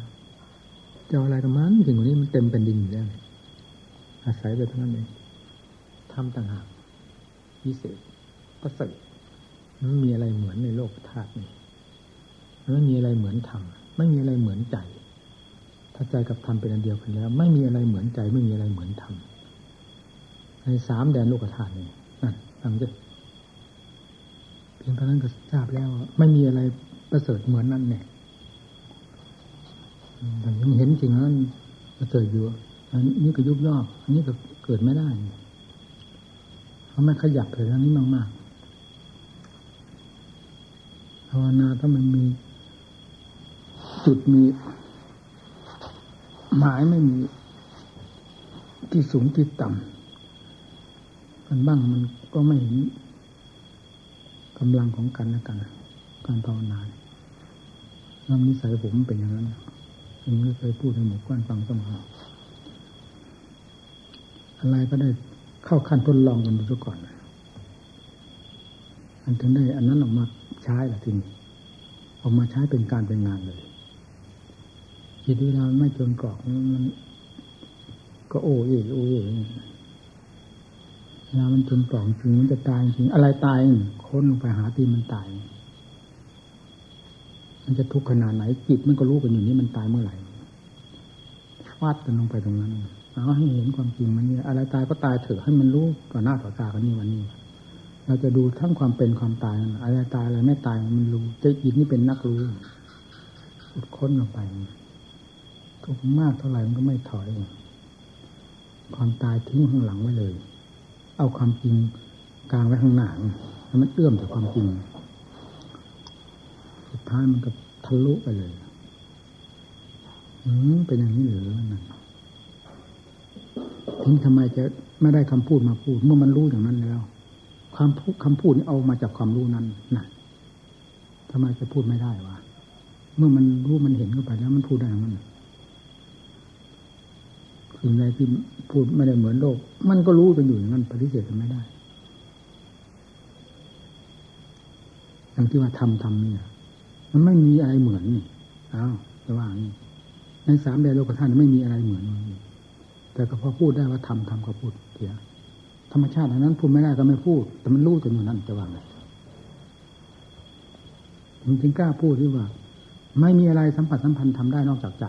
จะอะไรกันมันสิ่งนี้มันเต็มเป็นดินอยู่แล้วอาศัยไปเท่านั้นเองทำต่างหากพิเศษประเสริฐมันมีอะไรเหมือนในโลกธาตุนี่ไม่มีอะไรเหมือนธรรมไม่มีอะไรเหมือนใจ ถ้าใจกับธรรมเป็นอันเดียวกันแล้ว ไม่มีอะไรเหมือนใจ ไม่มีอะไรเหมือนธรรมในสามแดนโลกธาตุนี่นั่นฟังจะเพียงเท่านั้นก็ทราบแล้ว ไม่มีอะไรประเสริฐเหมือนนั่นเนี่ยแต่ยังเห็นจริงนั้นประเสริฐอยู่อันนี้ก็ยุบย่ออันนี้ก็เกิดไม่ได้เขาไม่ขยับเลยทั้งนี้มากๆภาวนาถ้ามันมีจุดมีหมายไม่มีที่สูงที่ต่ำกันบ้างมันก็ไม่เห็น กำลังของกันและกัน การภาวนาน้ำนิสัยผมเป็นอย่างนั้นผมไม่เคยพูดให้หมู่ก้อนฟังเสมออะไรก็ได้เข้าขั้นทดลองกันดูซะก่อนอันถึงได้ อันนั้นออกมาใช้ละทีนี้ออกมาใช้เป็นการเป็นงานเลยจิตเวลาไม่จนกรอกมันก็โอ้เอโอ้เอ เวลามันจนกรอกจริงมันจะตายจริงอะไรตายค้นลงไปหาตีมันตาย มันจะทุกข์ขนาดไหนจิตมันก็รู้กันอยู่นี่มันตายเมื่อไหร่ฟาดกันลงไปตรงนั้นเอาให้เห็นความจริงมันเนี่ยอะไรตายก็ตายเถอะให้มันรู้ต่อหน้าต่อตากันนี่วันนี้ เราจะดูทั้งความเป็นความตายอะไรตายอะไรไม่ตายมันรู้ใจจิตนี่เป็นนักรู้อุดค้นลงไปทุกมากเท่าไหร่มันก็ไม่ถอย ความตายทิ้งข้างหลังไว้เลย เอาความจริงกลางไว้ข้างหน้าแล้วมันเอื้อมแต่ความจริง สุดท้ายมันก็ทะลุไปเลยอืมเป็นอย่างนี้หรือนั่นทิ้งทำไมจะไม่ได้คำพูดมาพูด เมื่อมันรู้อย่างนั้นแล้วความพูดคำพูดนี่เอามาจากความรู้นั้นน่ะทำไมจะพูดไม่ได้วะเมื่อมันรู้มันเห็นเข้าไปแล้วมันพูดได้อย่างนั้น สิ่งใดที่พูดไม่ได้เหมือนโลก มันก็รู้กันอยู่อย่างนั้นปฏิเสธกันไม่ได้อย่างที่ว่าทำทำนี่มันไม่มีอะไรเหมือนนี่อ้าวจะว่างี้ในสามแดนโลกธาตุไม่มีอะไรเหมือนแต่ก็พอพูดได้ว่าทำทำก็พูดเถียธรรมชาติอันนั้นพูดไม่ได้ก็ไม่พูด แต่มันรู้กันอยู่นั่นจะว่าไงจริงกล้าพูดที่ว่า ไม่มีอะไรสัมผัสสัมพันธ์ทำได้นอกจากใจ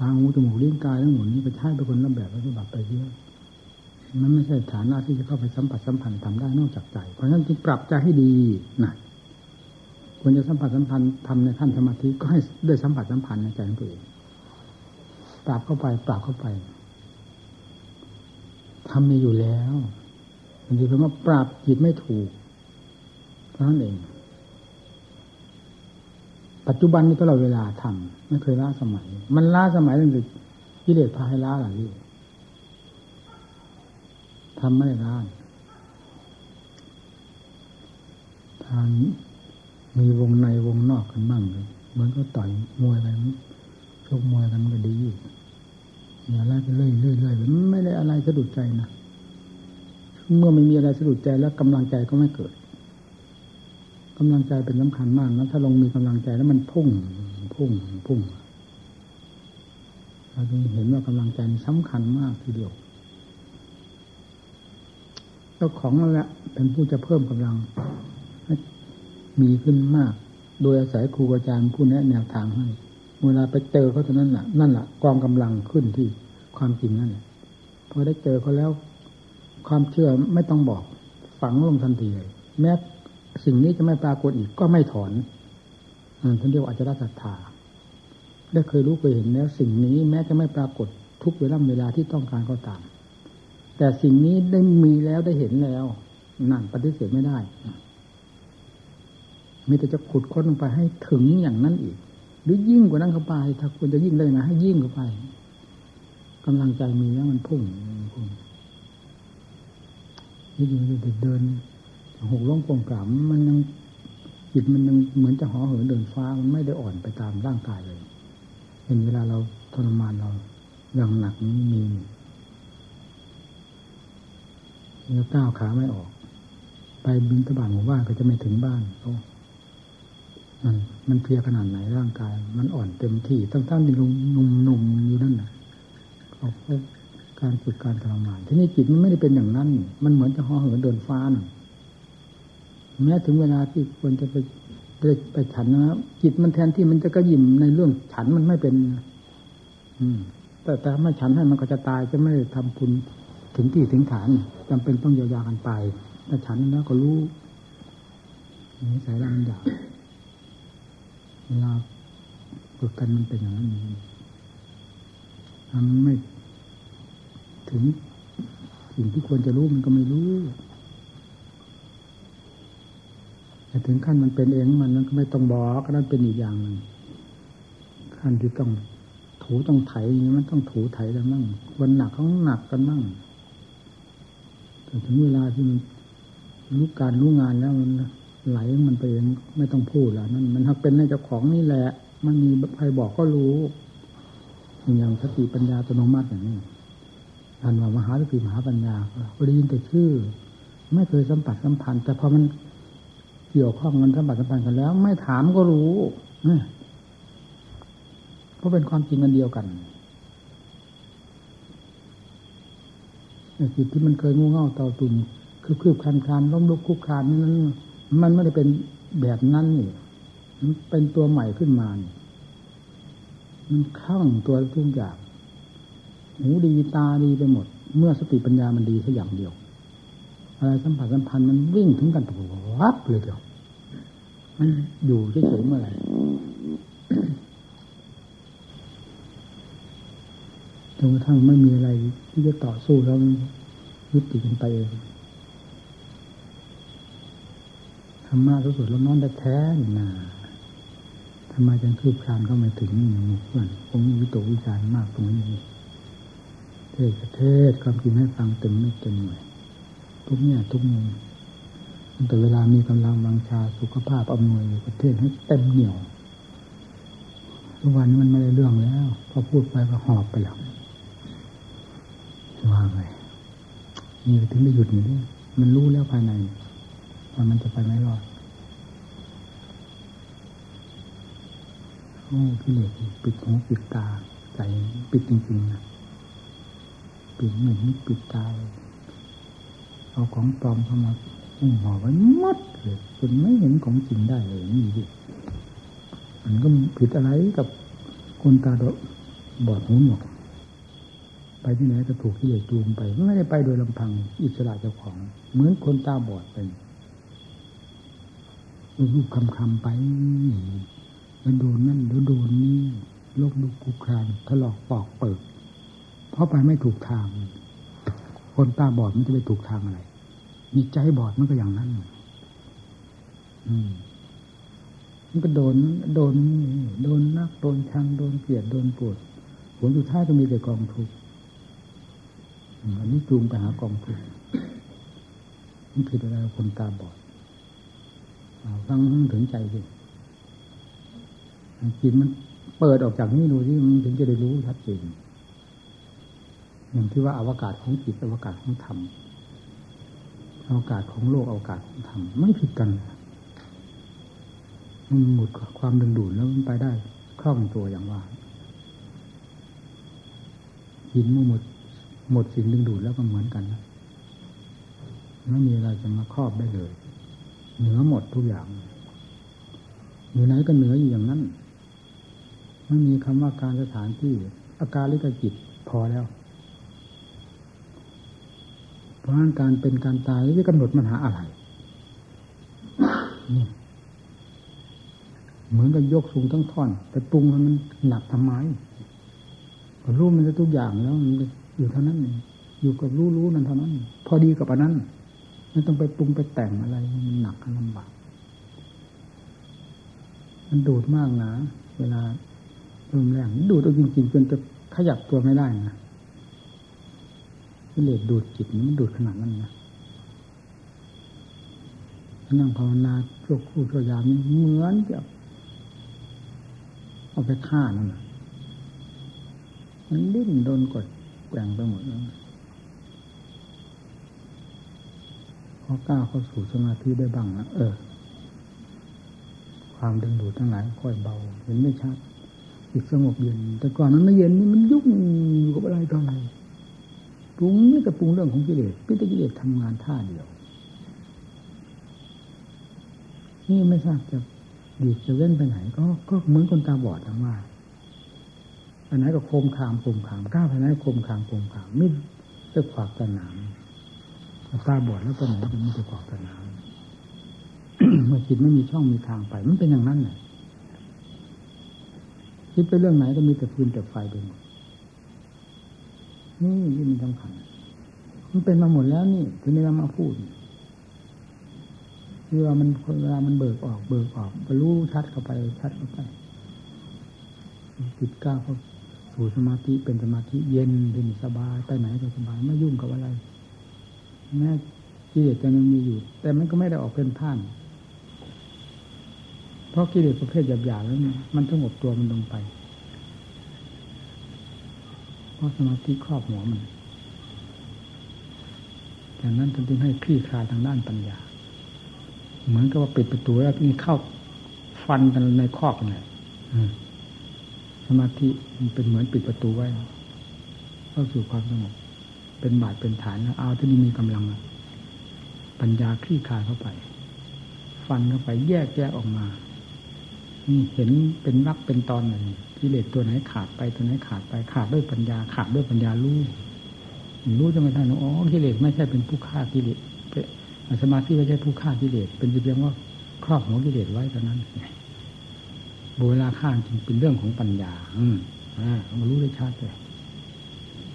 ทางหูจมูกลิ้นกายทั้งหมดนี้ก็ใช้เป็นคนละแบบละฉบับไปเยอะมันไม่ใช่ฐานะที่จะเข้าไปสัมผัสสัมพันธ์ทำได้นอกจากใจ เพราะฉะนั้นจึงปรับใจให้ดีนะควรจะสัมผัสสัมพันธ์ทำในขั้นสมาธิก็ให้ได้สัมผัสสัมพันธ์ในใจของตัวเองปรับเข้าไป ปรับเข้าไปทำมีอยู่แล้วบางทีเป็นว่าปรับจิตไม่ถูกเพราะนั้นเอง ปัจจุบันนี้ตลอดเวลาทำไม่เคยล้าสมัย มันล้าสมัยตั้งแต่กิเลสพาให้ล้าหล่ะนี่ทำไม่ได้ล้าทางมีวงในวงนอกกันบ้างเลยเหมือนก็ต่อยมวยอะไรชกมวยกันก็ดีอยู่อย่าไล่ไปเรื่อยเรื่อยเรื่อยมันไม่ได้อะไรสะดุดใจนะเมื่อไม่มีอะไรสะดุดใจแล้วกำลังใจก็ไม่เกิด กำลังใจเป็นสำคัญมากนะถ้าลงมีกำลังใจแล้วมันพุ่ง พุ่ง พุ่งเราจึงเห็นว่ากำลังใจสำคัญมากทีเดียวเจ้าของนั่นแหละเป็นผู้จะเพิ่มกำลังให้มีขึ้นมาก โดยอาศัยครูอาจารย์ผู้แนะแนวทางให้ เวลาไปเจอเขาเท่านั้นแหละนั่นแหละกองกำลังขึ้นที่ความจริงนั่นแหละพอได้เจอเขาแล้ว ความเชื่อไม่ต้องบอก ฝังลงทันทีเลยแม้ สิ่งนี้จะไม่ปรากฏอีกก็ไม่ถอนท่านเรียกว่าอาจารย์ศรัทธาได้เคยรู้เคยเห็นแล้ว สิ่งนี้แม้จะไม่ปรากฏทุกเวลาเวลาที่ต้องการก็ตาม แต่สิ่งนี้ได้มีแล้วได้เห็นแล้ว นั่นปฏิเสธไม่ได้มีแต่จะขุดค้นลงไปให้ถึงอย่างนั้นอีก หรือยิ่งกว่านั้นเข้าไป ถ้าควรจะยิ่งได้ไงให้ยิ่งเข้าไปกำลังใจมีแล้วมันพุ่งพุ่งนี่ดูเดิน หกล้มกลมกล่อมมันยังจิตมันยังเหมือนจะห่อเหินเดินฟ้ามันไม่ได้อ่อนไปตามร่างกายเลย เห็นเวลาเราทรมานเราอย่างหนักนี้มีแล้วก้าวขาไม่ออก ไปบินตะบานหมู่บ้านก็จะไม่ถึงบ้านเขามันมันเพียขนาดไหนร่างกาย มันอ่อนเต็มที่ตั้งตั้งที่นุ่มนุ่มอยู่นั่นน่ะเขาการฝึกการทรมาน ที่นี่จิตมันไม่ได้เป็นอย่างนั้น มันเหมือนจะห่อเหินเดินฟ้าน่ะ แม้ถึงเวลาที่ควรจะไปไปไปฉันนะจิตมันแทนที่มันจะกระยิมในเรื่องฉันมันไม่เป็น อืม แต่แต่ไม่ฉันให้มันก็จะตายจะไม่ทำคุณถึงที่ถึงฐานจำเป็นต้องเยียวยากันไปแต่ฉันแล้วก็รู้นี่สายร่างอยากเวลาฝึกกันมันเป็นอย่างนั้นทำไม่ถึงสิ่งที่ควรจะรู้มันก็ไม่รู้ แต่ถึงขั้นมันเป็นเองมันนั้นก็ไม่ต้องบอกก็นั่นเป็นอีกอย่างหนึ่งขั้นที่ต้องถูต้องไถอย่างนี้มันต้องถูไถกันบ้างวันหนักเขาหนักกันบ้างแต่ถึงเวลาที่มันรู้การรู้งานแล้วมันไหลมันไปเองไม่ต้องพูดแล้วนั่นมันถ้าเป็นในเจ้าของนี่แหละ มันมีใครบอกก็รู้อย่างสติปัญญาอัตโนมัติอย่างนี้อ่านว่ามหาสติมหาปัญญาก็ได้ยินแต่ชื่อ ไม่เคยสัมผัสสัมพันธ์ แต่พอมัน เกี่ยวข้องมันสัมผัสสัมพันธ์กันแล้ว ไม่ถามก็รู้เพราะเป็นความจริงกันเดียวกันจิตที่มันเคยงูเง่าเต่าตุ่นคือคืบคันคานล้มลุกคุกคานนั้นมันไม่ได้เป็นแบบนั้นนี่มันเป็นตัวใหม่ขึ้นมานี่มันข้างตัวทุกอย่างหูดีตาดีไปหมด เมื่อสติปัญญามันดีแค่อย่างเดียว อะไรสัมผัสสัมพันธ์มันวิ่งถึงกันวับเลยเดียวมันอยู่เฉยๆเมื่อไหร่จนกระทั่งไม่มีอะไรที่จะต่อสู้แล้วยุติกันไปเองธรรมะสุดๆแล้วนอนแท้ๆนาทำไมจึงคืบคลานเข้ามาถึงอย่างนี้เพื่อนผมวิตกวิจารณ์มากตรงนี้เทศเทศความจริงให้ฟังเต็มไม่เต็มหน่วย ทุกเนี่ยทุกมุมแต่เวลามีกำลังบังชาสุขภาพอำนวยประเทศให้เต็มเหนียวทุกวันนี้มันไม่ได้เรื่องแล้ว พอพูดไปก็หอบไปแล้วว่าไงนี่ถึงได้หยุดอยู่นี่มันรู้แล้วภายในว่ามันจะไปไม่รอดโอ้พี่เล็กปิดหูปิดตา ใจปิดจริงๆนะปิดหนึ่งปิดตาเอาของปลอมเข้ามาห่อไว้มัดเลยจนไม่เห็นของจริงได้เลยนี่ดิมันก็ผิดอะไรกับคนตาบอดหูหนวกไปที่ไหนก็ถูกที่ใหญ่จูงไปไม่ได้ไปโดยลำพังอิสระเจ้าของ เหมือนคนตาบอดเป็นรูปคำคำไปแล้วโดนนั่นแล้วโดนนี่ลบลุกคุกคานถลอกปอกเปิด เพราะไปไม่ถูกทาง คนตาบอดมันจะไปถูกทางอะไร มีใจบอดมันก็อย่างนั้นอืมมันก็โดน โดน โดนนักโดนชังโดนเกลียดโดนปวดผลสุดท้ายก็มีแต่กองทุกข์อันนี้จูงไปหากองทุกข์มันผิดอะไรคนตาบอดฟังถึงใจสิจิตมันเปิดออกจากนี้ดูที่มันถึงจะได้รู้ชัดเจนอย่างที่ว่าอวกาศของจิตอวกาศของธรรม อกาศของโลกอกาศของธรรมไม่ผิดกัน มันหมดความดึงดูดแล้วมันไปได้คล่องตัวอย่างว่าหินมันหมดหมดสิ่งดึงดูดแล้วก็เหมือนกันนะไม่มีอะไรจะมาครอบได้เลย เหนือหมดทุกอย่างอยู่ไหนก็เหนืออยู่อย่างนั้นไม่มีคำว่าการสถานที่อาการลิกจิตพอแล้ว ราะการเป็นการตายที่กำหนดมันหาอะไรนี่เหมือนกับยกสูงทั้งท่อน แต่ปรุงมันหนักทำไมรู้มันจะทุกอย่างแล้วมันอยู่เท่านั้นอยู่กับรู้รู้นั่นเท่านั้น พอดีกับอันนั้นไม่ต้องไปปรุงไปแต่งอะไรมันหนักลำบากมันดูดมากนะเวลารุนแรงดูดเอาจริงๆจนจะขยับตัวไม่ได้นะ กิเลสดูดจิตมันดูดขนาดนั้นนะนั่งภาวนาชั่วคู่ชั่วยามนี้เหมือนกับเอาไปฆ่านั่นแหละมันดิ้นโดนกดแกว่งไปหมดแล้วพอก้าวเข้าสู่สมาธิได้บ้างนะเออ ความดึงดูดทั้งหลายค่อยเบา เห็นไม่ชัดจิตสงบเย็น แต่ก่อนนั้นไม่เย็นนี่มันยุ่งอยู่กับอะไรต่ออะไร ปรุงนี่ก็ปรุงเรื่องของกิเลสพิจกิเลสทำงานท่าเดียว นี่ไม่ทราบจะดีจะเว้นไปไหน ก็ก็เหมือนคนตาบอดทั้งว่าอันไหนก็โคมขามโคมขามก้าวไปไหนโคมขามโคมขามมิจะขวากตะหนามตาบอดแล้วตัวไหนจะมีจะขวากตะหนามเมื่อจิตไม่มีช่องมีทางไป มันเป็นอย่างนั้นแหละคิดไปเรื่องไหนก็มีแต่ฟืนแต่ไฟไปหมด นี่ที่มันสำคัญมันเป็นมาหมดแล้วนี่ถึงได้เรามาพูดเวลามันเวลามันเบิกออก เบิกออกก็รู้ชัดเข้าไปชัดเข้าไปจิตก้าวเข้าสู่สมาธิเป็นสมาธิเย็นเป็นสบายไปไหนก็สบายไม่ยุ่งกับอะไรแม้กิเลสจะยังมีอยู่ แต่มันก็ไม่ได้ออกเป็นท่าน เพราะกิเลสประเภทหยาบๆแล้วมันสงบตัวมันลงไป ราะสมาธิครอบหัวมันจากนั้นจึงให้คลี่คลายทางด้านปัญญา เหมือนกับว่าปิดประตูแล้วนี่เข้าฟันกันในคอกเลยสมาธิมันเป็นเหมือนปิดประตูไว้ เข้าสู่ความสงบเป็นบาดเป็นฐานแล้วเอาที่นี่มีกำลังปัญญาคลี่คลายเข้าไป ฟันเข้าไปแยกแยกออกมานี่เห็นเป็นรักเป็นตอนหนึ่ กิเลสตัวไหนขาดไปตัวไหนขาดไปขาดด้วยปัญญาขาดด้วยปัญญารู้รู้จะไม่ทันอ๋อกิเลสไม่ใช่เป็นผู้ฆ่ากิเลสสมาธิไม่ใช่ผู้ฆ่ากิเลสเป็นเพียงว่าครอบหัวกิเลสไว้เท่านั้นเวลาฆ่าจริงเป็นเรื่องของปัญญา อืมอ่ามารู้ได้ชัดเลย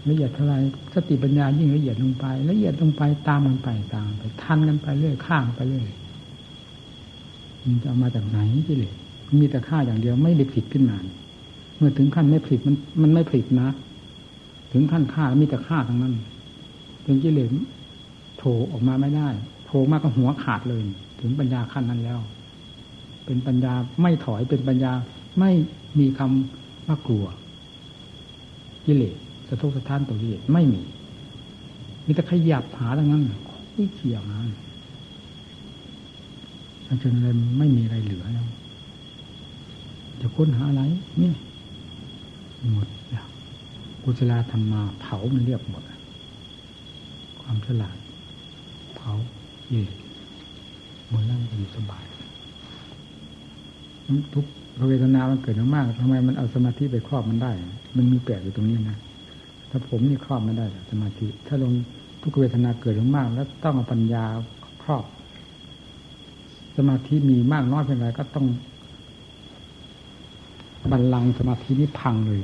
ละเอียดเท่าไรสติปัญญายิ่งละเอียดลงไป ละเอียดลงไปตามมันไปตามไปทันกันไปเรื่อยข้ามไปเรื่อยมันจะมาจากไหนกิเลสมีแต่ฆ่าอย่างเดียวไม่ได้ผิดขึ้นมา เมื่อถึงขั้นไม่ผิดมันมันไม่ผิดนะ ถึงขั้นฆ่ามีแต่ฆ่าทั้งนั้นถึงกิเลสโผล่ออกมาไม่ได้โผล่มากก็หัวขาดเลย ถึงปัญญาขั้นนั้นแล้ว เป็นปัญญาไม่ถอยเป็นปัญญาไม่มีคำว่ากลัว กิเลสสะทกสะท้านต่อกิเลสไม่มีมีแต่ขยับหาทั้งนั้นคุยเขี่ยมาจนเลยไม่มีอะไรเหลือแล้วจะค้นหาอะไรนี่ หมดแล้วกุศลธรรมมาเผามันเรียบหมด ความฉลาด เผาเย่หมดแล้วอยู่สบายทุกเวทนา มันเกิดมากทำไมมันเอาสมาธิไปครอบมันได้ มันมีแปลกอยู่ตรงนี้นะถ้าผมนี่ครอบไม่ได้สมาธิ ถ้าลงทุกเวทนาเกิดมาก แล้วต้องเอาปัญญาครอบ สมาธิมีมากน้อยเพียงไรก็ต้อง บัลลังสมาธินี่พังเลย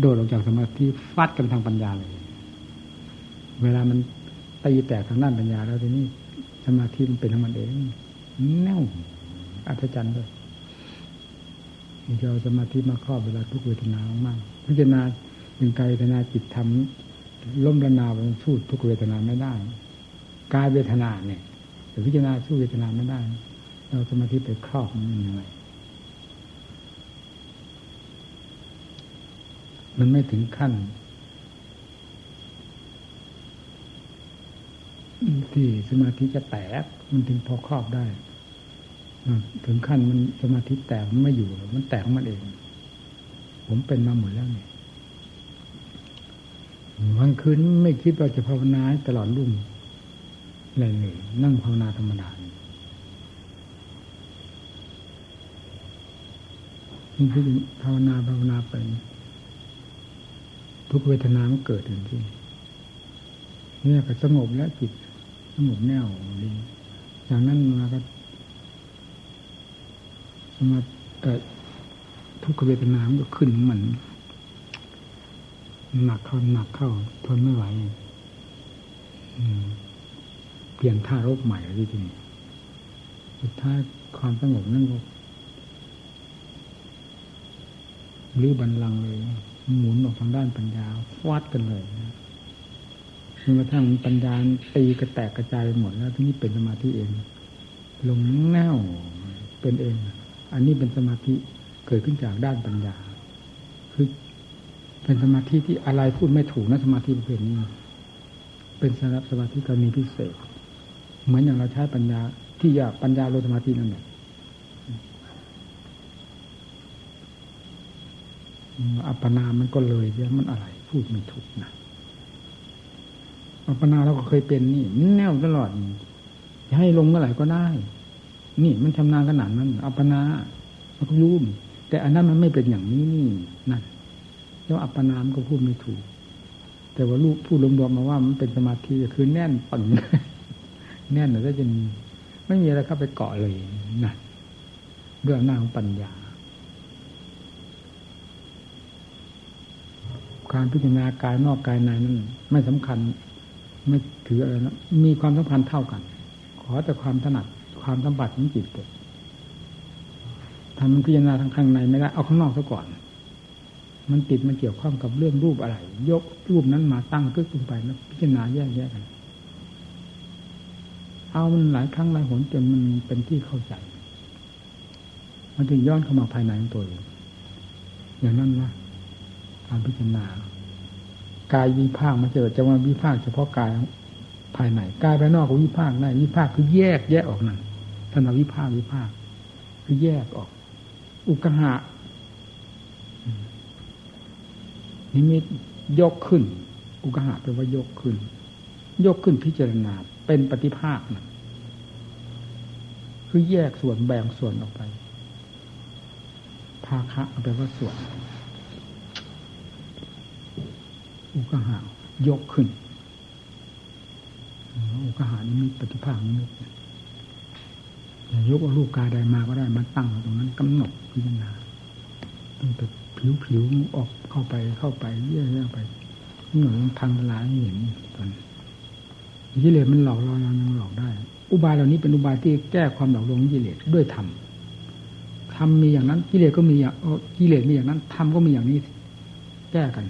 โดดออกจากสมาธิฟาดกันทางปัญญาเลย เวลามันตีแตกทางด้านปัญญาแล้วทีนี้สมาธิมันเป็นของมันเองแน่วอัศจรรย์เลยเอาสมาธิมาครอบเวลาทุกเวทนามากพิจารณาเป็นกายเวทนาจิตทำล้มระนาบนสู้ทุกเวทนาไม่ได้กายเวทนาเนี่ยแต่พิจารณาสู้เวทนาไม่ได้ เราสมาธิไปครอบมันยังไง มันไม่ถึงขั้น ที่สมาธิจะแตก มันถึงพอครอบได้ถึงขั้นมันสมาธิแตกมันไม่อยู่มันแตกมันเอง ผมเป็นมาหมดแล้วเนี่ยวันคืนไม่คิดว่าจะภาวนาตลอดรุ่งเลยเลยนั่งภาวนาธรรมดานี่คือภาวนาภาวนาไป ทุกเวทนามันเกิดจริงๆเนี่ยก็สงบแล้วจิตสงบแน่วดีอย่างนั้นมาก็สมาทุกเวทนามันก็ขึ้นเหมันหนักเข้าหนักเข้าทนไม่ไหวเปลี่ยนท่ารบใหม่เลยทีนี้สุดท้ายความสงบนั่นก็รื้อบันลังเลย หมุนออกทางด้านปัญญาฟาดกันเลยจนกระทั่งปัญญาตีกระแตกกระจายหมดแล้วที่นี่เป็นสมาธิเองลงแน่วเป็นเอง อันนี้เป็นสมาธิเกิดขึ้นจากด้านปัญญา คือเป็นสมาธิที่อะไรพูดไม่ถูกนะสมาธิประเภทนี้เป็นสำหรับสมาธิกรณีพิเศษ เหมือนอย่างเราใช้ปัญญาที่อยากปัญญาโลสมาธินั่นแหละ อัปปนามันก็เลยเยอะมันอะไร พูดไม่ถูกนะอัปปนาเราก็เคยเป็นนี่แน่วตลอดให้ลงเมื่อไหร่ก็ได้ นี่มันชำนาญขนาดนั้น อัปปนามันก็รู้แต่อันนั้นมันไม่เป็นอย่างนี้นี่นั่นแล้วอัปปนามก็พูดไม่ถูก แต่ว่าลูกพูดรวมๆมาว่ามันเป็นสมาธิคือแน่นปังแน่นแต่จะไม่มีอะไรเข้าไปเกาะเลยนั่นเรื่องหน้าของปัญญา การพิจารณากายนอกกายในนั้นไม่สำคัญ ไม่ถืออะไรนะมีความสำคัญเท่ากัน ขอแต่ความถนัดความสัมผัสของจิตเกิดทำมันพิจารณาทางข้างในไม่ได้เอาข้างนอกซะก่อน มันติดมันเกี่ยวข้องกับเรื่องรูปอะไร ยกรูปนั้นมาตั้งขึ้นไปแล้วพิจารณาแยกแยะกัน เอามันหลายครั้งหลายหนจนมันเป็นที่เข้าใจ มันถึงย้อนเข้ามาภายในของตัวเองอย่างนั้นนะ การพิจารณากายวิภาคมาเจอจะว่าวิภาคเฉพาะกายภายในกายภายนอกของวิภาคได้วิภาคคือแยกแยกออกนั่นท่านวิภาควิภาคคือแยกออก อุกหะนิมิตยกขึ้น อุกหะแปลว่ายกขึ้น ยกขึ้นพิจารณาเป็นปฏิภาคนะคือแยกส่วนแบ่งส่วนออกไป ภาคะแปลว่าส่วน อุกหะยกขึ้นอุกหานิมิตปฏิภาคนิมิตยกเอารูปกายใดมาก็ได้มาตั้งตรงนั้นกำหนดพิจารณาต้องไปผิวผิวออกเข้าไปเข้าไปเยื่อๆไปหนุนทางลายเห็นตอนกิเลสมันหลอกเรายังหลอกได้ อุบายเหล่านี้เป็นอุบายที่แก้ความหลอกลวงกิเลสด้วยธรรมธรรมมีอย่างนั้นกิเลสก็มีอย่างกิเลสมีอย่างนั้นธรรมก็มีอย่างนี้ แก้กัน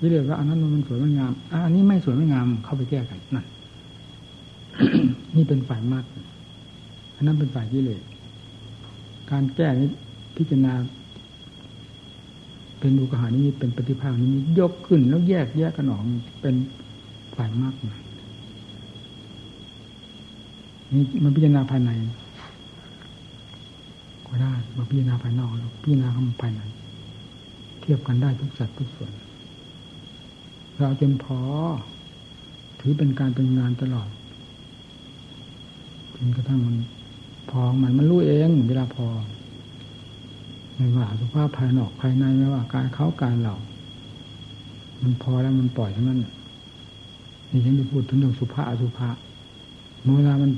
กิเลสว่าอันนั้นมันสวยมันงามอันนี้ไม่สวยไม่งามเข้าไปแก้กันนั่นนี่เป็นฝ่ายมากอันนั้นเป็นฝ่ายกิเลสการแก้นี้พิจารณา เป็นอุกหานี้เป็นปฏิภาณนี้ยกขึ้นแล้วแยกแยกกันออกเป็นฝ่ายมากมายนี่มันพิจารณาภายใน ก็ได้มาพิจารณาภายนอกแล้วพิจารณาภายใน เทียบกันได้ทุกสัดทุกส่วน เราจนพอ ถือเป็นการเป็นงานตลอดจนกระทั่งมันพอมันมันรู้เองเวลาพอไม่ว่าสุภาพภายนอกภายในไม่ว่ากายเขากายเรา มันพอแล้วมันปล่อยทั้งนั้นนี่ฉันจะพูดถึงเรื่องสุภาอสุภาเวลามัน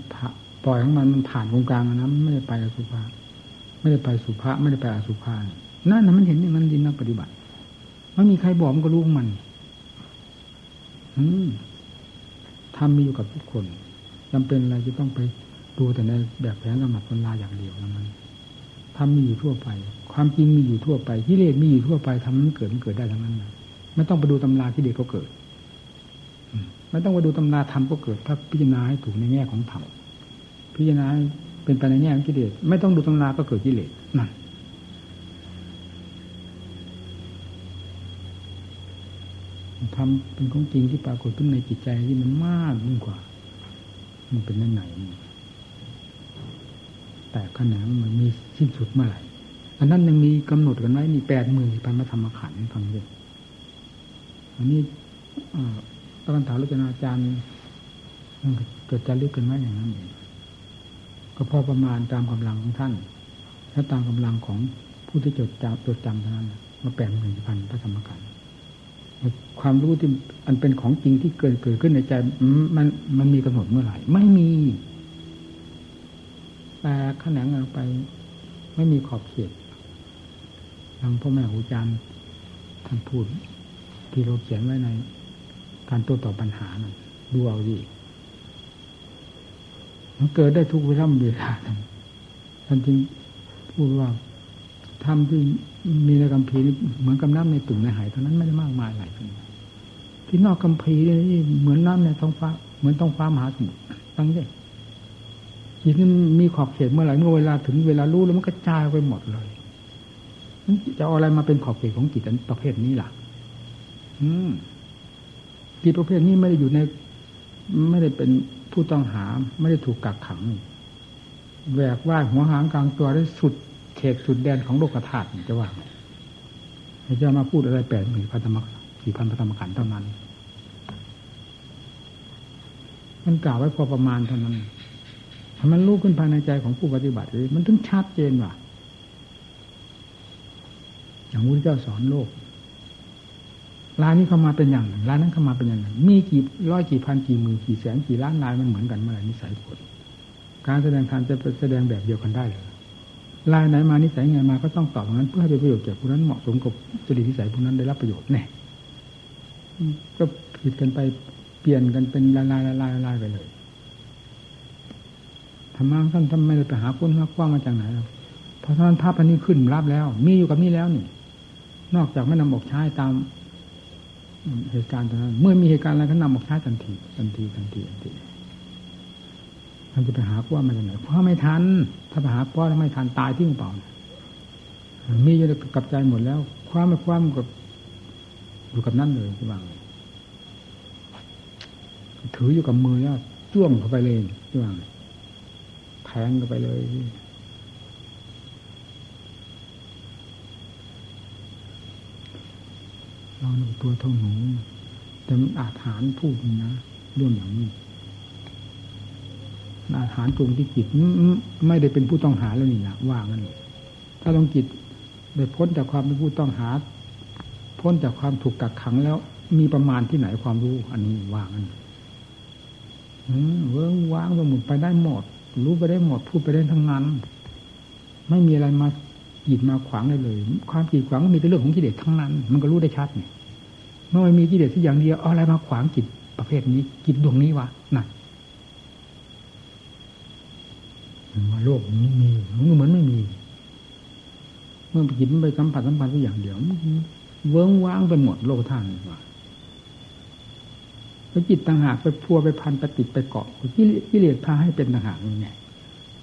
ปล่อยของมันมันผ่านตรงกลางนะมันไม่ได้ไปอสุภาไม่ได้ไปสุภาไม่ได้ไปอสุภานั่นนะมันเห็นอย่างนั้นดินนักปฏิบัติไม่มีใครบอกมันก็รู้มัน ทำมีอยู่กับทุกคนจำเป็นอะไรจะต้องไปดูแต่ในแบบแผนสมัครคนลาอย่างเดียวนั้นทรมมีอยู่ทั่วไป ความจริงมีอยู่ทั่วไปกิเลสมีอยู่ทั่วไปทำมันเกิดมันเกิดได้ทั้งนั้นไม่ต้องไปดูตำราที่เด็กก็เกิดไม่ต้องไปดูตำราธรรมก็เกิด ถ้าพิจารณาให้ถูกในแง่ของธรรมพิจารณาเป็นไปในแง่ของกิเลสไม่ต้องดูตำราก็เกิดกิเลสนั่น ทำเป็นของจริงที่ปรากฏขึ้นในจิตใจที่มันมากยิ่งกว่า มันเป็นนั่นไหน แต่ขนาดมันมีสิ้นสุดเมื่อไหร่ อันนั้นยังมีกำหนดกันไว้นี่แปดหมื่นพันมาธรรมขันธ์ฟังเลยอันนี้พระคันถาลุจนาจารย์เกิดจะลึกกันไว้อย่างนั้นเองก็พอประมาณตามกำลังของท่าน และตามกำลังของผู้ที่จดจำจดจำเท่านั้นมาแปดหมื่นพันพระธรรมขันธ์ ความรู้ที่อันเป็นของจริงที่เกิดเกิดขึ้นในใจมันมันมีกำหนดเมื่อไหร่ ไม่มีแต่ขนังลงไป ไม่มีขอบเขตทางพ่อแม่ครูอาจารย์ท่านพูด ที่เราเขียนไว้ใน การโต้ตอบปัญหานะดูเอาดิมันเกิดได้ทุกเวลาเวลาท่านจึงพูดว่าทำที่ มีในกัมพีเหมือนกับน้ำในตุ่มในหายเท่านั้นไม่ได้มากมายหลายที่นอกกัมพีนี่เหมือนน้ำในท้องฟ้า เหมือนท้องฟ้ามหาสมุทรตั้งใจจิตนี่มีขอบเขตเมื่อไหร่เมื่อเวลาถึงเวลารู้แล้วมันกระจายไปหมดเลยจะเอาอะไรมาเป็นขอบเขตของจิตประเภทนี้ล่ะ อืมจิตประเภทนี้ไม่ได้อยู่ใน ไม่ได้เป็นผู้ต้องหา ไม่ได้ถูกกักขังแหวกว่ายหัวหางกลางตัวได้สุด เขตสุดแดนของโลกธาตุจะว่าจะมาพูดอะไรแปดหมื่นพันธรรมสี่พันธรรมขันเท่านั้น มันกล่าวไว้พอประมาณเท่านั้นถ้ามันรู้ขึ้นภายในใจของผู้ปฏิบัติเลยมันถึงชัดเจนว่าอย่างพระเจ้าสอนโลกลายนี้เข้ามาเป็นอย่างหนึ่งลายนั้นเข้ามาเป็นอย่างหนึ่ง มีกี่ร้อยกี่พันกี่หมื่นกี่แสนกี่ล้านลายมันเหมือนกันเมื่อไหร่นิสัยคนการแสดงธรรมจะแสดงแบบเดียวกันได้เลย ลายไหนมานิสัยไงมาก็ต้องตอบนั้น เพื่อให้เป็นประโยชน์แก่ผู้นั้นเหมาะสมกับจริตนิสัยผู้นั้นได้รับประโยชน์แน่ก็ผิดกันไปเปลี่ยนกันเป็นลายลายลายลายไปเลยธรรมะท่านท่านไม่ได้ไปหาค้นหากว้างมาจากไหนเพราะท่านภาพอันนี้ขึ้นรับแล้ว มีอยู่กับนี่แล้วนี่ นอกจากไม่นำออกใช้ตามเหตุการณ์ตรงนั้นเมื่อมีเหตุการณ์อะไรก็นำออกใช้ทันทีทันทีทันทีทันที มันจะไปหาว่ามาจากไหนพราไม่ทัน ถ้าไปหาเพราไม่ทันตายที่เปล่า มีอยู่กับใจหมดแล้ว ความไม่ความกับอยู่กับนั่นเลยที่วางถืออยู่กับมือแล้วจ้วงเข้าไปเลยที่วางแทงเข้าไปเลยเราหนูตัวเท่าหนูแต่มันอาจหารพูดนะเรื่องอย่างนี้ อาหารตรงที่จิตไม่ได้เป็นผู้ต้องหาแล้วนี่นะว่างันถ้าลงจิตได้พ้นจากความเป็นผู้ต้องหา พ้นจากความถูกกักขังแล้ว มีประมาณที่ไหนความรู้ อันนี้ว่างันเวิ้งว้างสมุดไปได้หมด รู้ไปได้หมดพูดไปได้ทั้งนั้น ไม่มีอะไรมาหยิบมาขวางได้เลย ความกีดขวางก็มีแต่เรื่องของกิเลสทั้งนั้น มันก็รู้ได้ชัดเนี่ยเมื่อมันมีกิเลสที่อย่างเดียวอะไรมาขวางจิตประเภทนี้จิตดวงนี้วะนั่นว่า โลกนี้มีมันเหมือนไม่มี เมื่อจิตมันไปสัมผัสสัมผัสทุกอย่างเดียวเวิ้งว้างไปหมดโลกท่านว่าแล้วจิตต่างหากไปพัวไปพันไปติดไปเกาะกิเลสพาให้เป็นต่างหากนี่ไง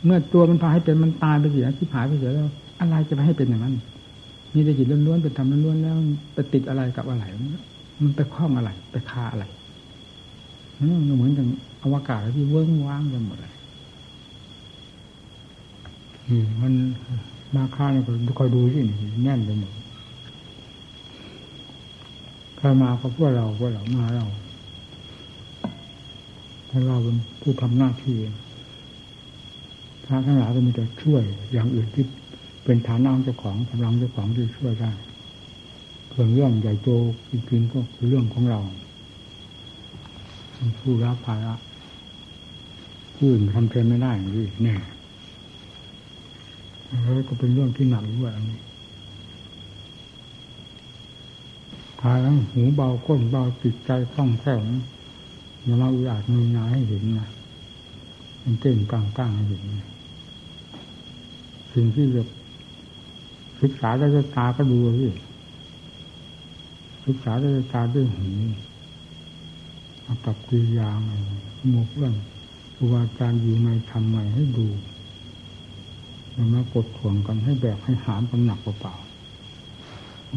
เมื่อตัวมันพาให้เป็นมันตายไปเสียที่หายไปเสียแล้ว อะไรจะไปให้เป็นอย่างนั้นมีแต่จิตล้วนๆเป็นธรรมล้วนๆแล้วไปติดอะไรกับอะไรมันไปคล้องอะไร ไปคาอะไรเหมือนอย่างอวกาศที่เวิ้งว้างไปหมดเลย มันมาค่าเนี่ยคอยดูสิแน่นไปหมดใครมาก็พวกเราพวกเรามาเราถ้าเราเป็นผู้ทำหน้าที่พระทั้งหลายก็มีแต่ช่วยอย่างอื่นที่เป็นฐานะเจ้าของกำลังเจ้าของที่ช่วยได้ส่วนเรื่องใหญ่โตจริงๆก็คือเรื่องของเราผู้รับภาระผู้อื่นทำเพลไม่ได้อย่างนี้แน่ แล้วก็เป็นเรื่องที่หนักด้วยอันนี้ทายทั้งหูเบาก้นเบาจิตใจคล่องแคล่วอย่ามาอุอาจมีงานให้เห็นนะมันเต้นกลางกลางให้เห็นสิ่งที่จะศึกษาได้วยตาก็ดูสิศึกษาได้วยตาด้วยหูเอากับกิริยาไงหมกเรื่องครูบาอาจารย์อยู่ในทำไงให้ดู มันมากดข่วงกันให้แบกให้หามกันหนักเปล่า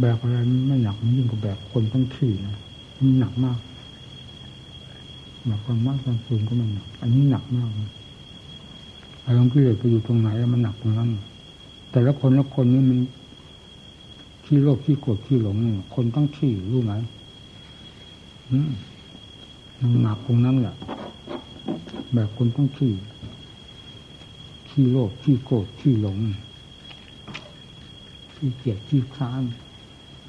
แบกอะไรไม่หนักมันยิ่งกว่าแบกคนทั้งขี่นะมันหนักมากหนักความมากความสูงก็มันหนัก อันนี้หนักมากอารมณ์กิเลสไปอยู่ตรงไหนมันหนักตรงนั้น แต่ละคนละคนนี่มันขี้โลภขี้โกรธขี้หลงคนต้องขี้รู้ไหมมันหนักตรงนั้นแหละแบบคนต้องขี้ ขี้โลภขี้โกรธขี้หลงขี้เกียจขี้ค้าน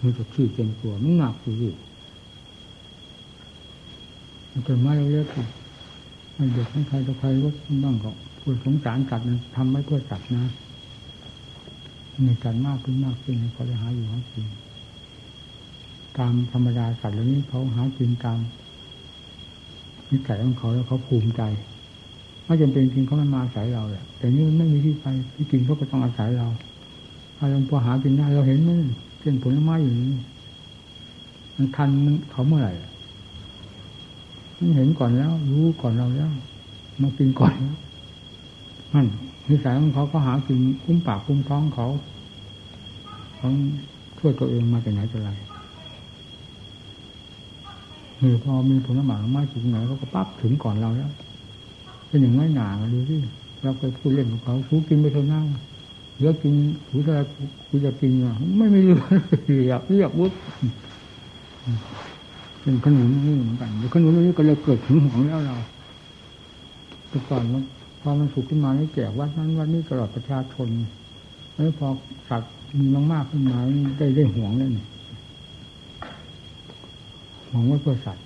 มันจะขี้เป็นตัวมันหนักอยู่มันเป็นมาเรื่อยๆมันเด็กให้ใครต่อใครก็บ้างก็พูดสงสารสัตว์ทำไม่เพื่อสัตว์นะมีการมากขึ้นมากขึ้นเขาจะหาอยู่หากินตามธรรมดาสัตว์เหล่านี้เขาหากินตามนิสัยของเขาแล้วเขาภูมิใจ ไม่จำเป็นจริงเขาไม่มาอาศัยเราแหละแต่นี่มันไม่มีที่ไปที่กินเขาก็ต้องอาศัยเราถ้าเราพอหากินได้เราเห็นมันเช่นผลไม้อยู่นี่มันทันมันเขาเมื่อไหร่มันเห็นก่อนแล้ว รู้ก่อนเราแล้วมากินก่อนแล้วนั่นนิสัยของเขาก็หากินคุ้มปากคุ้มท้องเขาเขาช่วยตัวเองมาจากไหนจากไรหรือพอมีผลไม้มาถึงไหนเขาก็ปั๊บถึงก่อนเราแล้ว เป็นอย่างน้อยหนาดูสิเราเคยพูดเล่นกับเขาสูกินไปเท่านั้นเลือกกินถูอะไรกูจะกินอะไม่ม่เลือกอยากเลือกวุ้เป็นขนุนนี่เหมือนกันขนุนนี้ก็เลยเกิดถึงหวงแล้วเราแต่ก่อนมันพอมันสุกขึ้นมาให้แจกวัดนั้นวัดนี้ตลอดประชาชนแล้วพอสัตว์มีมากๆขึ้นมาได้ได้ห่วงเลยห่วงว่าเพื่อสัตว์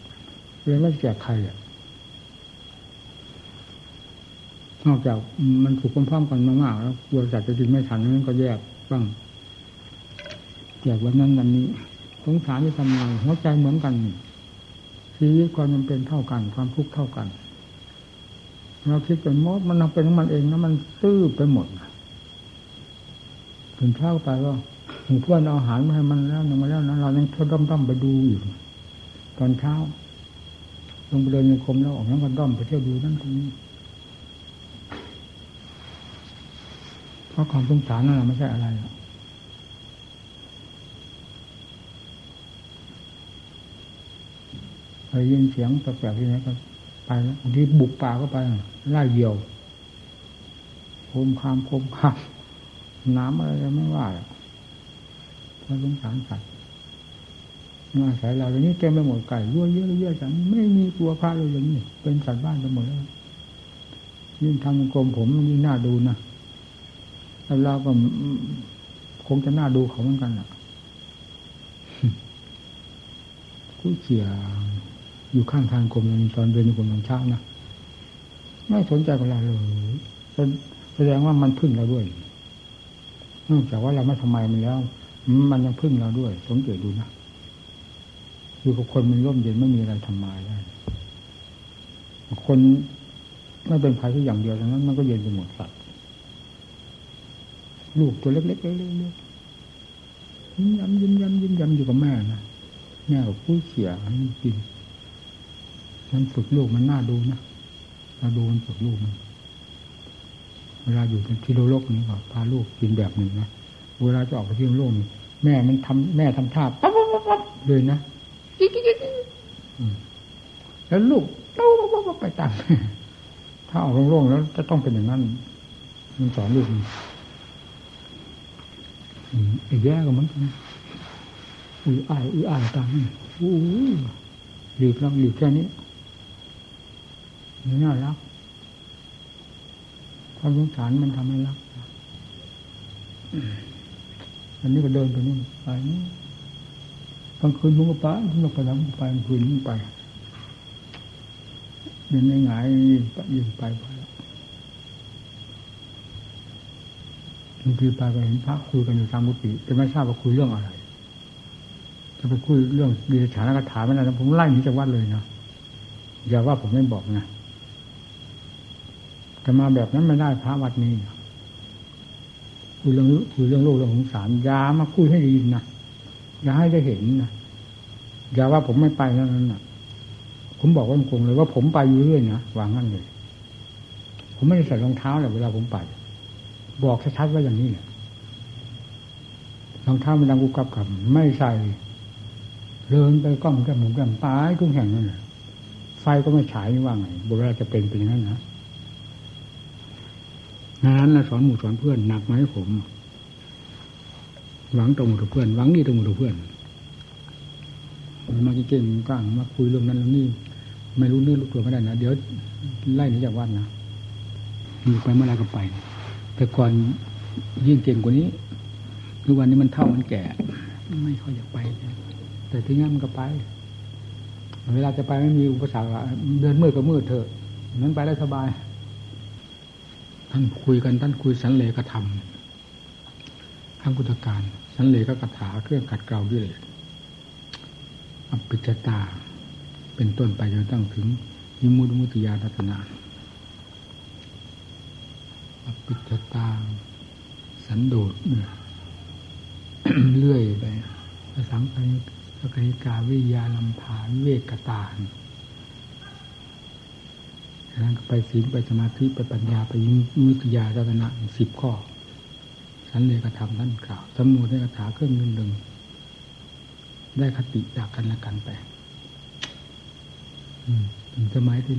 เลยไม่แจกใครอะ นอกจากมันถูกพร้อมๆกันมากๆแล้วกลัวสัตว์จะกินไม่ทันนั้นก็แยกบ้างแจกวันนั้นวันนี้สงสารที่ทำงานหัวใจเหมือนกันชีวิตความจำเป็นเท่ากัน ความทุกข์เท่ากัน เราคิดเป็นมดมันเป็นของมันเองนะมันซื่อไปหมดถึงเช้าไปก็เพื่อนเอาอาหารมาให้มันแล้วนึงมาแล้วนะเรายังทดด้อมๆไปดูอยู่ตอนเช้าลงไปเดินในคมแล้วออกนั้นก็ด้อมไปเที่ยวดูนั่นตรงนี้ เพราะความสงสารนั่นแหละไม่ใช่อะไรไปยินเสียงแปลกๆที่ไหนก็ไปแล้วบางทีบุกป่าก็ไปไล่เหยี่ยวโคมคามโคมคามน้ำอะไรไม่ว่าเพราะสงสารสัตว์มาอาศัยเราอย่างนี้เต็มไปหมดไก่ยั่วเยอะเยอะจังไม่มีกลัวพระเลยอย่างนี้เป็นสัตว์บ้านไปหมดแล้วยิ่งทำกรมผมยิ่งน่าดูนะ เราก็คงจะน่าดูเขาเหมือนกันอะกู้เขี่ยอยู่ข้างทางกรมตอนเดินอยู่กรมตอนเช้านะไม่สนใจกับเราเลยแสดงว่ามันพึ่งเราด้วยนอกจากว่าเราไม่ทำไมมันแล้ว มันยังพึ่งเราด้วยสงเกตดูนะอยู่กับคนมันร่มเย็นไม่มีอะไรทำมายได้คนไม่เป็นภัยที่อย่างเดียวดังนั้นมันก็เย็นไปหมดสัตว์ ลูกตัวเล็กๆเล็กๆยิ้มย้ำยิ้มย้ำยิ้มย้ำอยู่กับแม่นะแม่กับผู้เขี่ยให้กินมันฝึกลูกมันน่าดูนะเราดูมันฝึกลูกมันเวลาอยู่ที่โลกนี้ก็พาลูกกินแบบหนึ่งนะเวลาจะออกไปที่โลกนี้แม่มันทำแม่ทำท่าปั๊บปั๊บปั๊บเลยนะแล้วลูกเต้าปั๊บไปตามถ้าออกโล่งๆแล้วจะต้องเป็นอย่างนั้น มันสอนลูก อีกแย่ก็เหมือนกันอุ้ยอ้ายอุ้ยอ้ายตามอู้หลีกแล้วหลีกแค่นี้นี่น่ารักความสงสารมันทำให้รักอันนี้ก็เดินไปนี่ไปนี่กลางคืนมึงก็ไปมึงก็ไปแล้วไปกลางคืนมึงไปเดินง่ายๆยิงไปยิงไปไปแล้วบาง ทีไปไปเห็นพระคุยกันอยู่ตามกุฏิแต่ไม่ทราบว่าคุยเรื่องอะไร จะไปคุยเรื่องดีฉานกถาไม่ได้ผมไล่หนีจากวัดเลยนะอย่าว่าผมไม่บอกนะจะมาแบบนั้นไม่ได้พระวัดนี้คุยเรื่องคุยเรื่องโลกเรื่องสงสารยามาคุยให้ดีนะอย่าให้ได้เห็นนะอย่าว่าผมไม่ไปนั้นนะผมบอกว่าคงเลยว่าผมไปอยู่เรื่อยนะวางงั้นเลย ผมไม่ได้ใส่รองเท้าเลยเวลาผมไป บอกชัดๆว่าอย่างนี้แหละรองเท้ามันดังกุกกับกับ ไม่ใส่เดินไปก้องก้มหมุนก้มตายทุกแห่งนั่นแหละไฟก็ไม่ฉายว่าไงบุราจะเป็นเป็นอย่างนั้นนะงานนะสอนหมู่สอนเพื่อนหนักไหมผม หวังตรงกับเพื่อนหวังนี่ตรงกับเพื่อนมาเก่งกลางมาคุยเรื่องนั้นเรื่องนี้ไม่รู้เนื้อรู้ตัวไม่ได้นะเดี๋ยวไล่หนีจากวัดนะมีไปเมื่อไรก็ไป แต่ก่อนยิ่งเก่งกว่านี้ คือวันนี้มันเท่ามันแก่ ไม่ค่อยอยากไป แต่ที่งั้นมันก็ไป เวลาจะไปไม่มีอุปสรรคเดินมืดก็มืดเถอะนั้นไปได้สบาย ท่านคุยกันท่านคุยสันเลกธรรมข้างกุตการ สันเลก็กถาเครื่องกัดเกลาด้วยเลยอภิจตา เป็นต้นไปจนตั้งถึงยิมุตมุติยาทัศนา อภิจตาสันโดษเลื่อยไปภาษาไทยสกายกาวิยาลำพาเวกตาแล้วไปศีลไปสมาธิไปปัญญาไปมุติยาทัศนะสิบข้อฉันเลยกระทำท่นกล่าวสมุทในคาถาเครื่องหนึ่งหนึ่งได้คติจากกันและกันไปถึงสมัยที่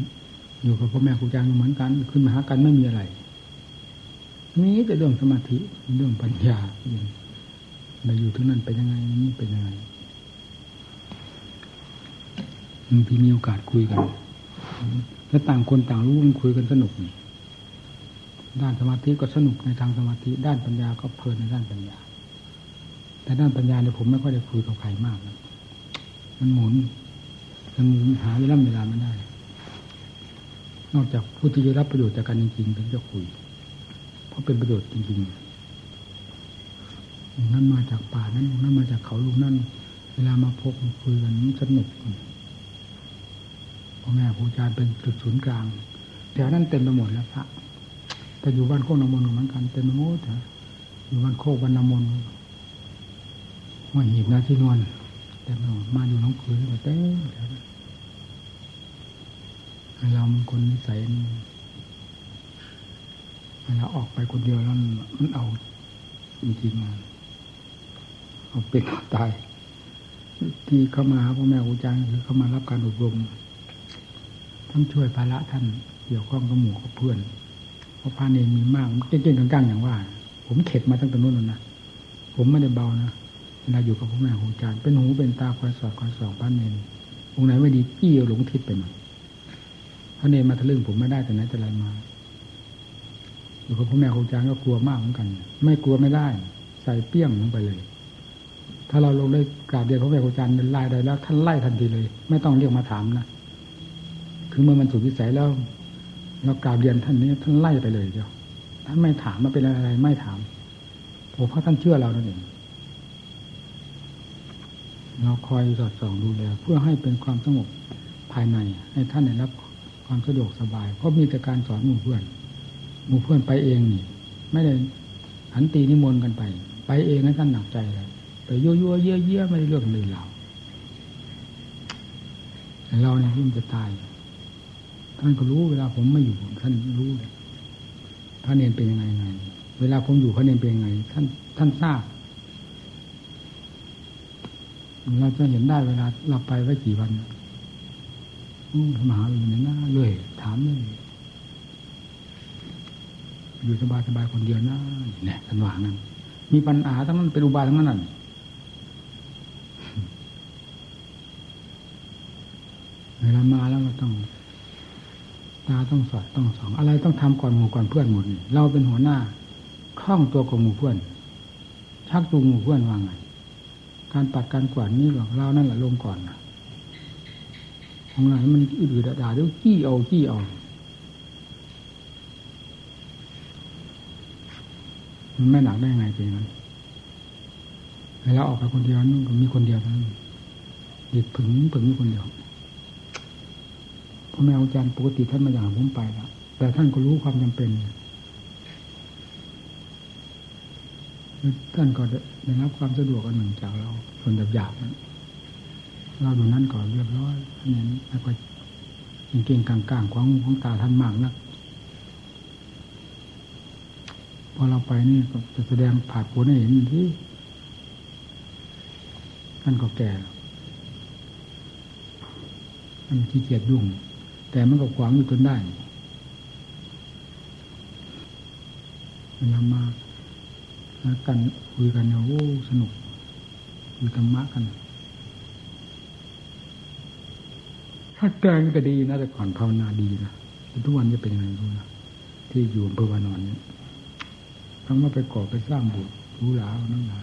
อยู่กับพ่อแม่ครูอาจารย์เหมือนกัน ขึ้นมาหากันไม่มีอะไร นี้แต่เรื่องสมาธิเรื่องปัญญาเราอยู่ที่นั่นเป็นยังไงนี่เป็นยังไงบางทีมีโอกาสคุยกันแล้วต่างคนต่างรู้คุยกันสนุกด้านสมาธิก็สนุกในทางสมาธิ ด้านปัญญาก็เพลินในด้านปัญญา แต่ด้านปัญญาเนี่ยผมไม่ค่อยได้คุยกับใครมากนะมันหมุนมันหาเวลาเวลาไม่ได้ นอกจากผู้ที่จะรับประโยชน์จากการจริงๆถึงจะคุย ราะเป็นประโยชน์จริงๆนั่นมาจากป่านั้นนั่นมาจากเขาลูกนั่นเวลามาพบคุยกันสนุกพ่อแม่ครูอาจารย์เป็นจุดศูนย์กลางแต่นั้นเต็มไปหมดแล้วพระแต่อยู่บ้านโคกนามนเหมือนกันเต็มไปหมดอยู่บ้านโคกบ้านนามนหัวหีบนาที่นวลแต่มาอยู่น้องคืนก็เต้เรามันคนนิสัย เวลาออกไปคนเดียวแล้วมันเอาจริงๆมาเอาเป็นเอาตาย ที่เข้ามาพ่อแม่ครูอาจารย์คือเข้ามารับการอบรมท่านช่วยภาระท่านเกี่ยวข้องกับหมู่กับเพื่อน เพราะพาเนมีมากเก่งๆกลางๆอย่างว่า ผมเข็ดมาตั้งแต่นู้นแล้วนะผมไม่ได้เบานะเวลาอยู่กับพ่อแม่ครูอาจารย์เป็นหูเป็นตาคอยสอดคอยส่องพระเนรองไหนไม่ดีปี้หลงทิศไปหมดพระเนรมาทะลึ่งผมไม่ได้แต่ไหนแต่ไรมา อยู่กับพ่อแม่ครูอาจารย์ก็กลัวมากเหมือนกัน ไม่กลัวไม่ได้ ใส่เปี้ยงลงไปเลย ถ้าเราลงได้กราบเรียนพระแม่ครูอาจารย์เป็นไล่ได้แล้วท่านไล่ทันทีเลย ไม่ต้องเรียกมาถามนะคือเมื่อมันสุดวิสัยแล้วเรากราบเรียนท่านนี้ท่านไล่ไปเลยเดียวท่านไม่ถามมาเป็นอะไรไม่ถามผมเพราะท่านเชื่อเรานั่นเองเราคอยสอดส่องดูแลเพื่อให้เป็นความสงบภายใน ให้ท่านได้รับความสะดวกสบาย เพราะมีแต่การสอนหมู่เพื่อน มู่เพื่อนไปเองนี่ ไม่ได้หันตีนิมนต์กันไป ไปเองให้ท่านหนักใจเลยไปยั่วยั่วเยี่ยเยี่ยไม่ได้เรื่องเลยเราเราเนี่ยยิ่งจะตายท่านก็รู้เวลาผมไม่อยู่ท่านรู้เลยพระเนนเป็นยังไงไง เวลาผมอยู่พระเนนเป็นยังไง ท่าน ท่านทราบเราจะเห็นได้เวลาเราไปไว้กี่วันมหาวิทยาลัยนะเลยถามเลย อยู่สบายสบายคนเดียวนะเนี่ยท่านว่างั้นมีปัญหาทั้งนั้นเป็นอุบายทั้งนั้นเวลามาแล้วเราต้อง ตาต้องสอดต้องสอง อะไรต้องทำก่อนหมู่ก่อนเพื่อนหมดนี่เราเป็นหัวหน้าคล่องตัวของหมู่เพื่อน ชักจูงหมู่เพื่อนว่าไงการปัดการกวาดนี่หรอกเรานั่นแหละลงก่อนนะของไหนมันอืดๆด่าเดี๋ยวขี้เอาขี้เอา มันไม่หนักได้ไงเป็นงั้นเวลาออกไปคนเดียวนู่นก็มีคนเดียวเท่านั้นดิดผึ่งผึ่งมีคนเดียวพ่อแม่อาจารย์ปกติท่านมาอย่างผมไปแล้วแต่ท่านก็รู้ความจำเป็นท่านก็ได้รับความสะดวกอันหนึ่งจากเราส่วนหยาบๆนเราดูนั้นก่อนเรียบร้อยนี่แล้วก็เก่งๆกลางๆของของตาท่านมากนัก พอเราไปนี่ก็จะแสดงผ่าผลให้เห็นที่ท่านก็แก่มันขี้เกียจยุ่ง แต่มันก็ขวางอยู่จนได้เวลามากันคุยกันเนี่ยโอ้สนุกคุยธรรมะกัน ถ้าแกงก็ดีนะแต่ก่อนภาวนาดีนะทุกวันจะเป็นยังไงรู้นะที่อยู่อำเภอวานอนเนี่ย ทั้งว่าไปก่อไปสร้างบุตรรู้หลานั่นหลา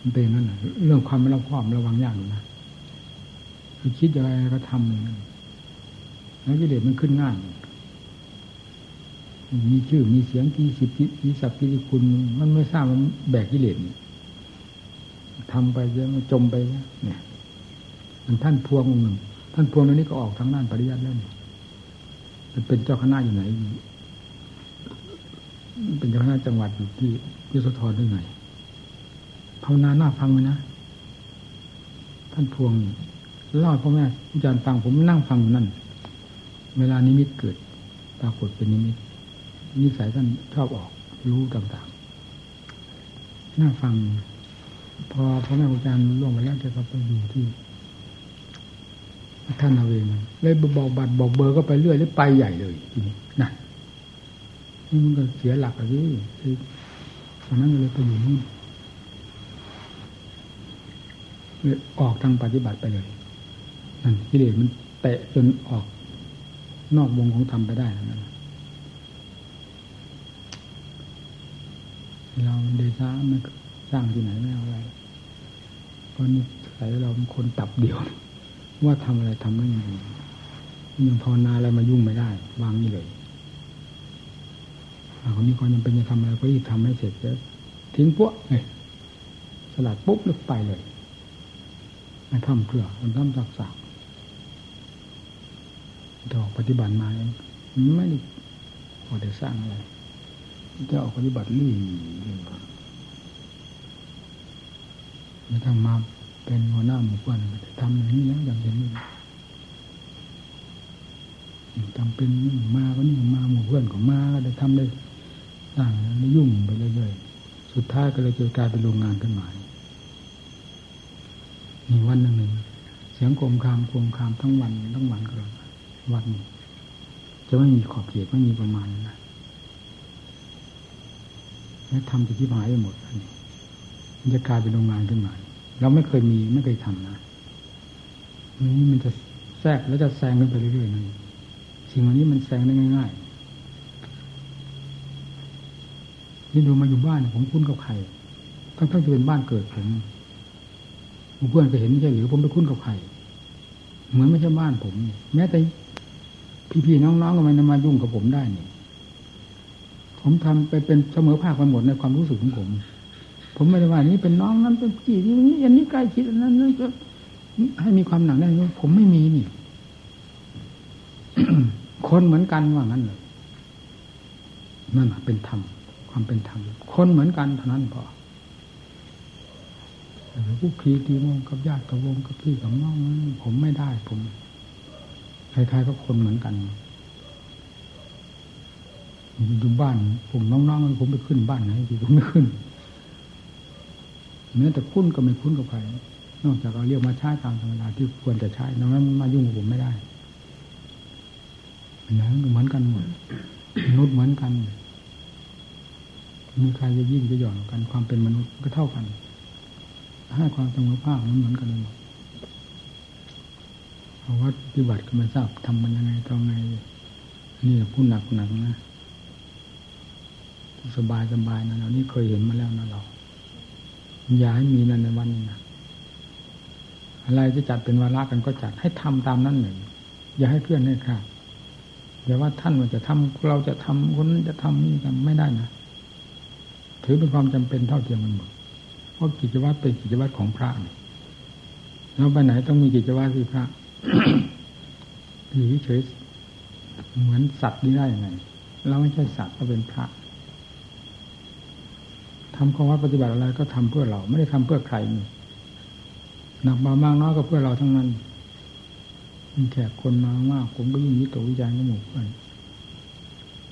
มันเป็นนั่นแหละเรื่องความไม่ระความระวังยากอยู่นะคือคิดอะไรก็ทำอย่างนั้นแล้วกิเลสมันขึ้นง่ายมีชื่อมีเสียงกี่สิบกี่สับกี่คุณ มันไม่ทราบมันแบกกิเลสทำไปเยอะมันจมไปเนี่ยมันท่านพวงองหนึ่งท่านพวงนี้ก็ออกทางด้านปริยัติแล้วเนี่ยเป็นเจ้าคณะอยู่ไหน เป็นเจ้าคณะจังหวัดอยู่ที่ยโสธรด้วยไงภาวนาหน้าฟังเลยนะท่านพวงเล่าพ่อแม่อาจารย์ฟังผมนั่งฟังนั่น เวลานิมิตเกิด ปรากฏเป็นนิมิตนิสัยท่านชอบออก รู้ต่างๆน่าฟัง พอพ่อแม่อาจารย์ล่วงไปแล้วแกก็ไปอยู่ที่ท่านเอาเองเลยบอกบัตรบอกเบอร์ก็ไปเรื่อยแล้วไปใหญ่เลยทีนี้ นี่มันก็เสียหลักอะพี่ตอนนั้นเลยไปอยู่นู่นออกทางปฏิบัติไปเลยนั่นกิเลสมันเตะจนออก นอกวงของธรรมไปได้นั่นเราเดชะไม่สร้างที่ไหนไม่เอาอะไรเพราะนี่ใส่เราเป็นคนตับเดียว ว่าทำอะไรทำไม่ได้ยังภาวนาอะไรมายุ่งไม่ได้ วางนี่เลย คนนี้ก็ยังเป็นจะทำอะไรก็รีบทำให้เสร็จแล้วทิ้งพวกเลยสลัดปุ๊บลึกไปเลยมาทำเพื่อมันทำสักสักดอกปฏิบัติมาเองไม่ได้พอได้สร้างอะไรจะออกปฏิบัติลี่ไม่ต้องมาเป็นหัวหน้าหมู่บ้านทำอย่างนี้แล้วอย่างเห็นนี่จำเป็นมาก็นี่มาหมู่เพื่อนของมาก็ได้ทำได้ สร้างไม่ยุ่งไปเรื่อยๆสุดท้ายก็เลยจะกลายเป็นโรงงานขึ้นมามีวันหนึ่งหนึ่งเสียงโคมคามโคมคามทั้งวันทั้งวันก็เลยวันจะไม่มีขอบเขตไม่มีประมาณนะแล้วทำจะที่หายไปหมดอันนี้มันจะกลายเป็นโรงงานขึ้นมา เราไม่เคยมีไม่เคยทำนะนี่มันจะแทรกแล้วจะแซงขึ้นไปเรื่อยๆนั่นสิ่งวันนี้มันแซงได้ง่ายๆ นี่ดูมาอยู่บ้านผมคุ้นกับใครทั้งๆจะเป็นบ้านเกิดผมเพื่อนก็เห็นไม่ใช่หรือผมไปคุ้นกับใครเหมือนไม่ใช่บ้านผม แม้แต่พี่ๆน้องๆก็ไม่มายุ่งกับผมได้เนี่ยผมทำไปเป็นเสมอภาคไปหมดในความรู้สึกของผม ผมไม่ได้ว่านี้เป็นน้องนั้นเป็นพี่ที่นี้อันนี้ใกล้ชิดอันนั้นนั้นจะให้มีความหนักแน่นผมไม่มีนี่ คนเหมือนกันว่างั้นเลยนั่นเป็นธรรม ความเป็นธรรมคนเหมือนกันเท่านั้นพอผู้คีตีมงกับญาติกับวงกับพี่กับน้องผมไม่ได้ ผมใครๆก็คนเหมือนกันอยู่บ้าน ผมน้องๆผมไปขึ้นบ้านไหนผมไม่ขึ้นแม้แต่คุ้นก็ไม่คุ้นกับใครนอกจากเราเรียกมาใช้ตามธรรมดาที่ควรจะใช้นอกนั้นมายุ่งกับผมไม่ได้นะเหมือนกันหมดมนุษย์เหมือนกัน มีใครจะยิ่งจะหย่อนกัน ความเป็นมนุษย์ก็เท่ากัน ให้ความสมอภาคมันเหมือนกันหมดเพราะว่าปฏิบัติก็ไม่ทราบทำมันยังไงตอนไงนี่พูดหนักหนักนะสบายสบายนะเรานี่เคยเห็นมาแล้วนะเรา อย่าให้มีนั่นในวันนี้นะอะไรจะจัดเป็นวาระกันก็จัดให้ทำตามนั้นหนึ่ง อย่าให้เพื่อนให้ข้าอย่าว่าท่านว่าจะทำเราจะทำคนจะทำนี่กันไม่ได้นะ ถือเป็นความจำเป็นเท่าเทียมกันหมดเพราะกิจวัตรเป็นกิจวัตรของพระเราไปไหนต้องมีกิจวัตรที่พระอยู่เฉยเหมือนสัตว์นี่ได้ยังไงเราไม่ใช่สัตว์เราเป็นพระทำข้อวัดปฏิบัติอะไรก็ทำเพื่อเราไม่ได้ทำเพื่อใครนี่หนักมามากน้อยก็เพื่อเราทั้งนั้นมีแขกคนมามากผมก็ยิ่งวิตกวิจารณ์กับหมู่เพื่อน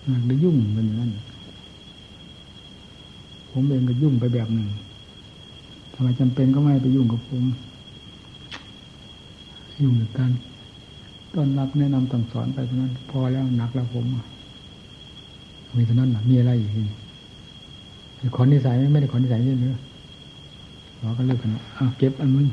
หนักหรือยุ่งเป็นอย่างนั้น ผมเองก็ยุ่งไปแบบหนึ่งทำไมจำเป็นก็ไม่ไปยุ่งกับผมยุ่งกับการต้อนรับแนะนำสั่งสอนไปเท่านั้น พอแล้วหนักแล้วผมมีเท่านั้นหรอมีอะไรอีกขอนิสัยไม่ได้ขอนิสัยเยอะเลยขอก็เลิกกันอะเก็บอันมึง